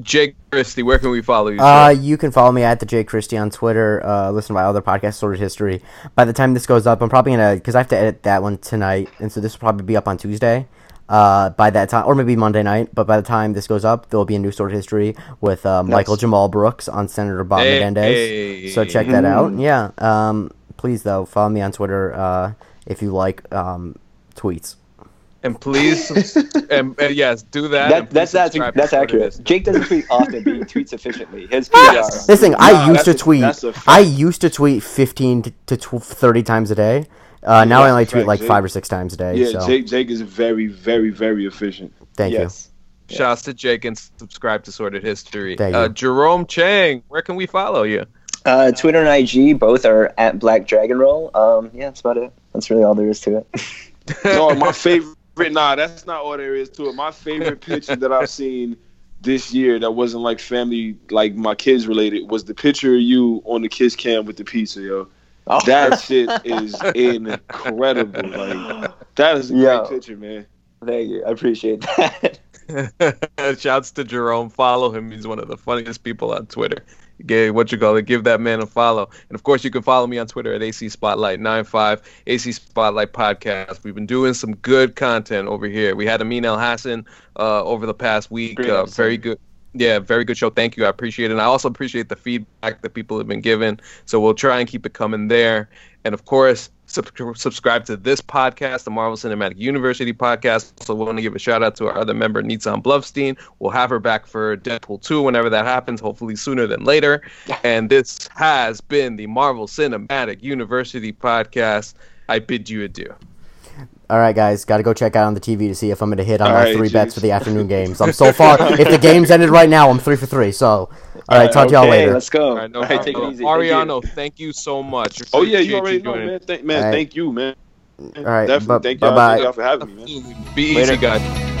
Jake Christie, where can we follow you? Uh, you can follow me at the J Christie on Twitter. Uh, listen to my other podcast, Sorted History. By the time this goes up, I'm probably gonna because I have to edit that one tonight, and so this will probably be up on Tuesday. Uh, by that time, or maybe Monday night. But by the time this goes up, there will be a new Sorted History with uh, Michael Jamal Brooks on Senator Bob Hey, Menendez. hey. So check that out. Yeah. Um, please though, follow me on Twitter uh, if you like um, tweets. And please, and, and yes, do that. that, that's that's, that's accurate jake doesn't tweet often but he tweets efficiently his Yes. PR. Listen, Nah, I used to tweet. that's. I used to tweet 15 to, to tw- 30 times a day. Uh, now I only tweet like Jake. five or six times a day. Yeah, so Jake Jake is very very very efficient. thank yes Shouts to Jake and subscribe to Sorted History. Thank Uh, you. Jerome Chang, where can we follow you? uh twitter and ig both are at black dragon roll um yeah that's about it that's really all there is to it no, my favorite. Nah, that's not all there is to it. My favorite picture that I've seen this year that wasn't like family, like my kids related, was the picture of you on the kids cam with the pizza, yo. Oh. That shit is incredible. Like that is a Yo. great picture, man. thank you i appreciate that Shouts to Jerome. Follow him. He's one of the funniest people on Twitter. Give, what you call it? Give that man a follow. And of course, you can follow me on Twitter at AC Spotlight 95 AC Spotlight Podcast. We've been doing some good content over here. We had Amin Elhassan uh, over the past week. Uh, very good. Yeah, very good show. Thank you. I appreciate it. And I also appreciate the feedback that people have been given. So we'll try and keep it coming there. And of course, sub- subscribe to this podcast, the Marvel Cinematic University podcast. So we want to give a shout out to our other member, Nitzan Bluffstein. We'll have her back for Deadpool 2 whenever that happens, hopefully sooner than later. And this has been the Marvel Cinematic University podcast. I bid you adieu. All right, guys, got to go check out on the TV to see if I'm going to hit on All my right, three bets for the afternoon games. I'm so far. if the games ended right now, I'm three for three. So, all right, talk to y'all later. Let's go. All right, no All right, take it problem. easy. Thank you. Ariano, thank you so much. Oh yeah, you Appreciate already know, joining. man. Thank, man, All right. thank you, man. All right, Definitely. bu- thank y'all, bye-bye. thank y'all for having me, man. Be Later. easy, guys.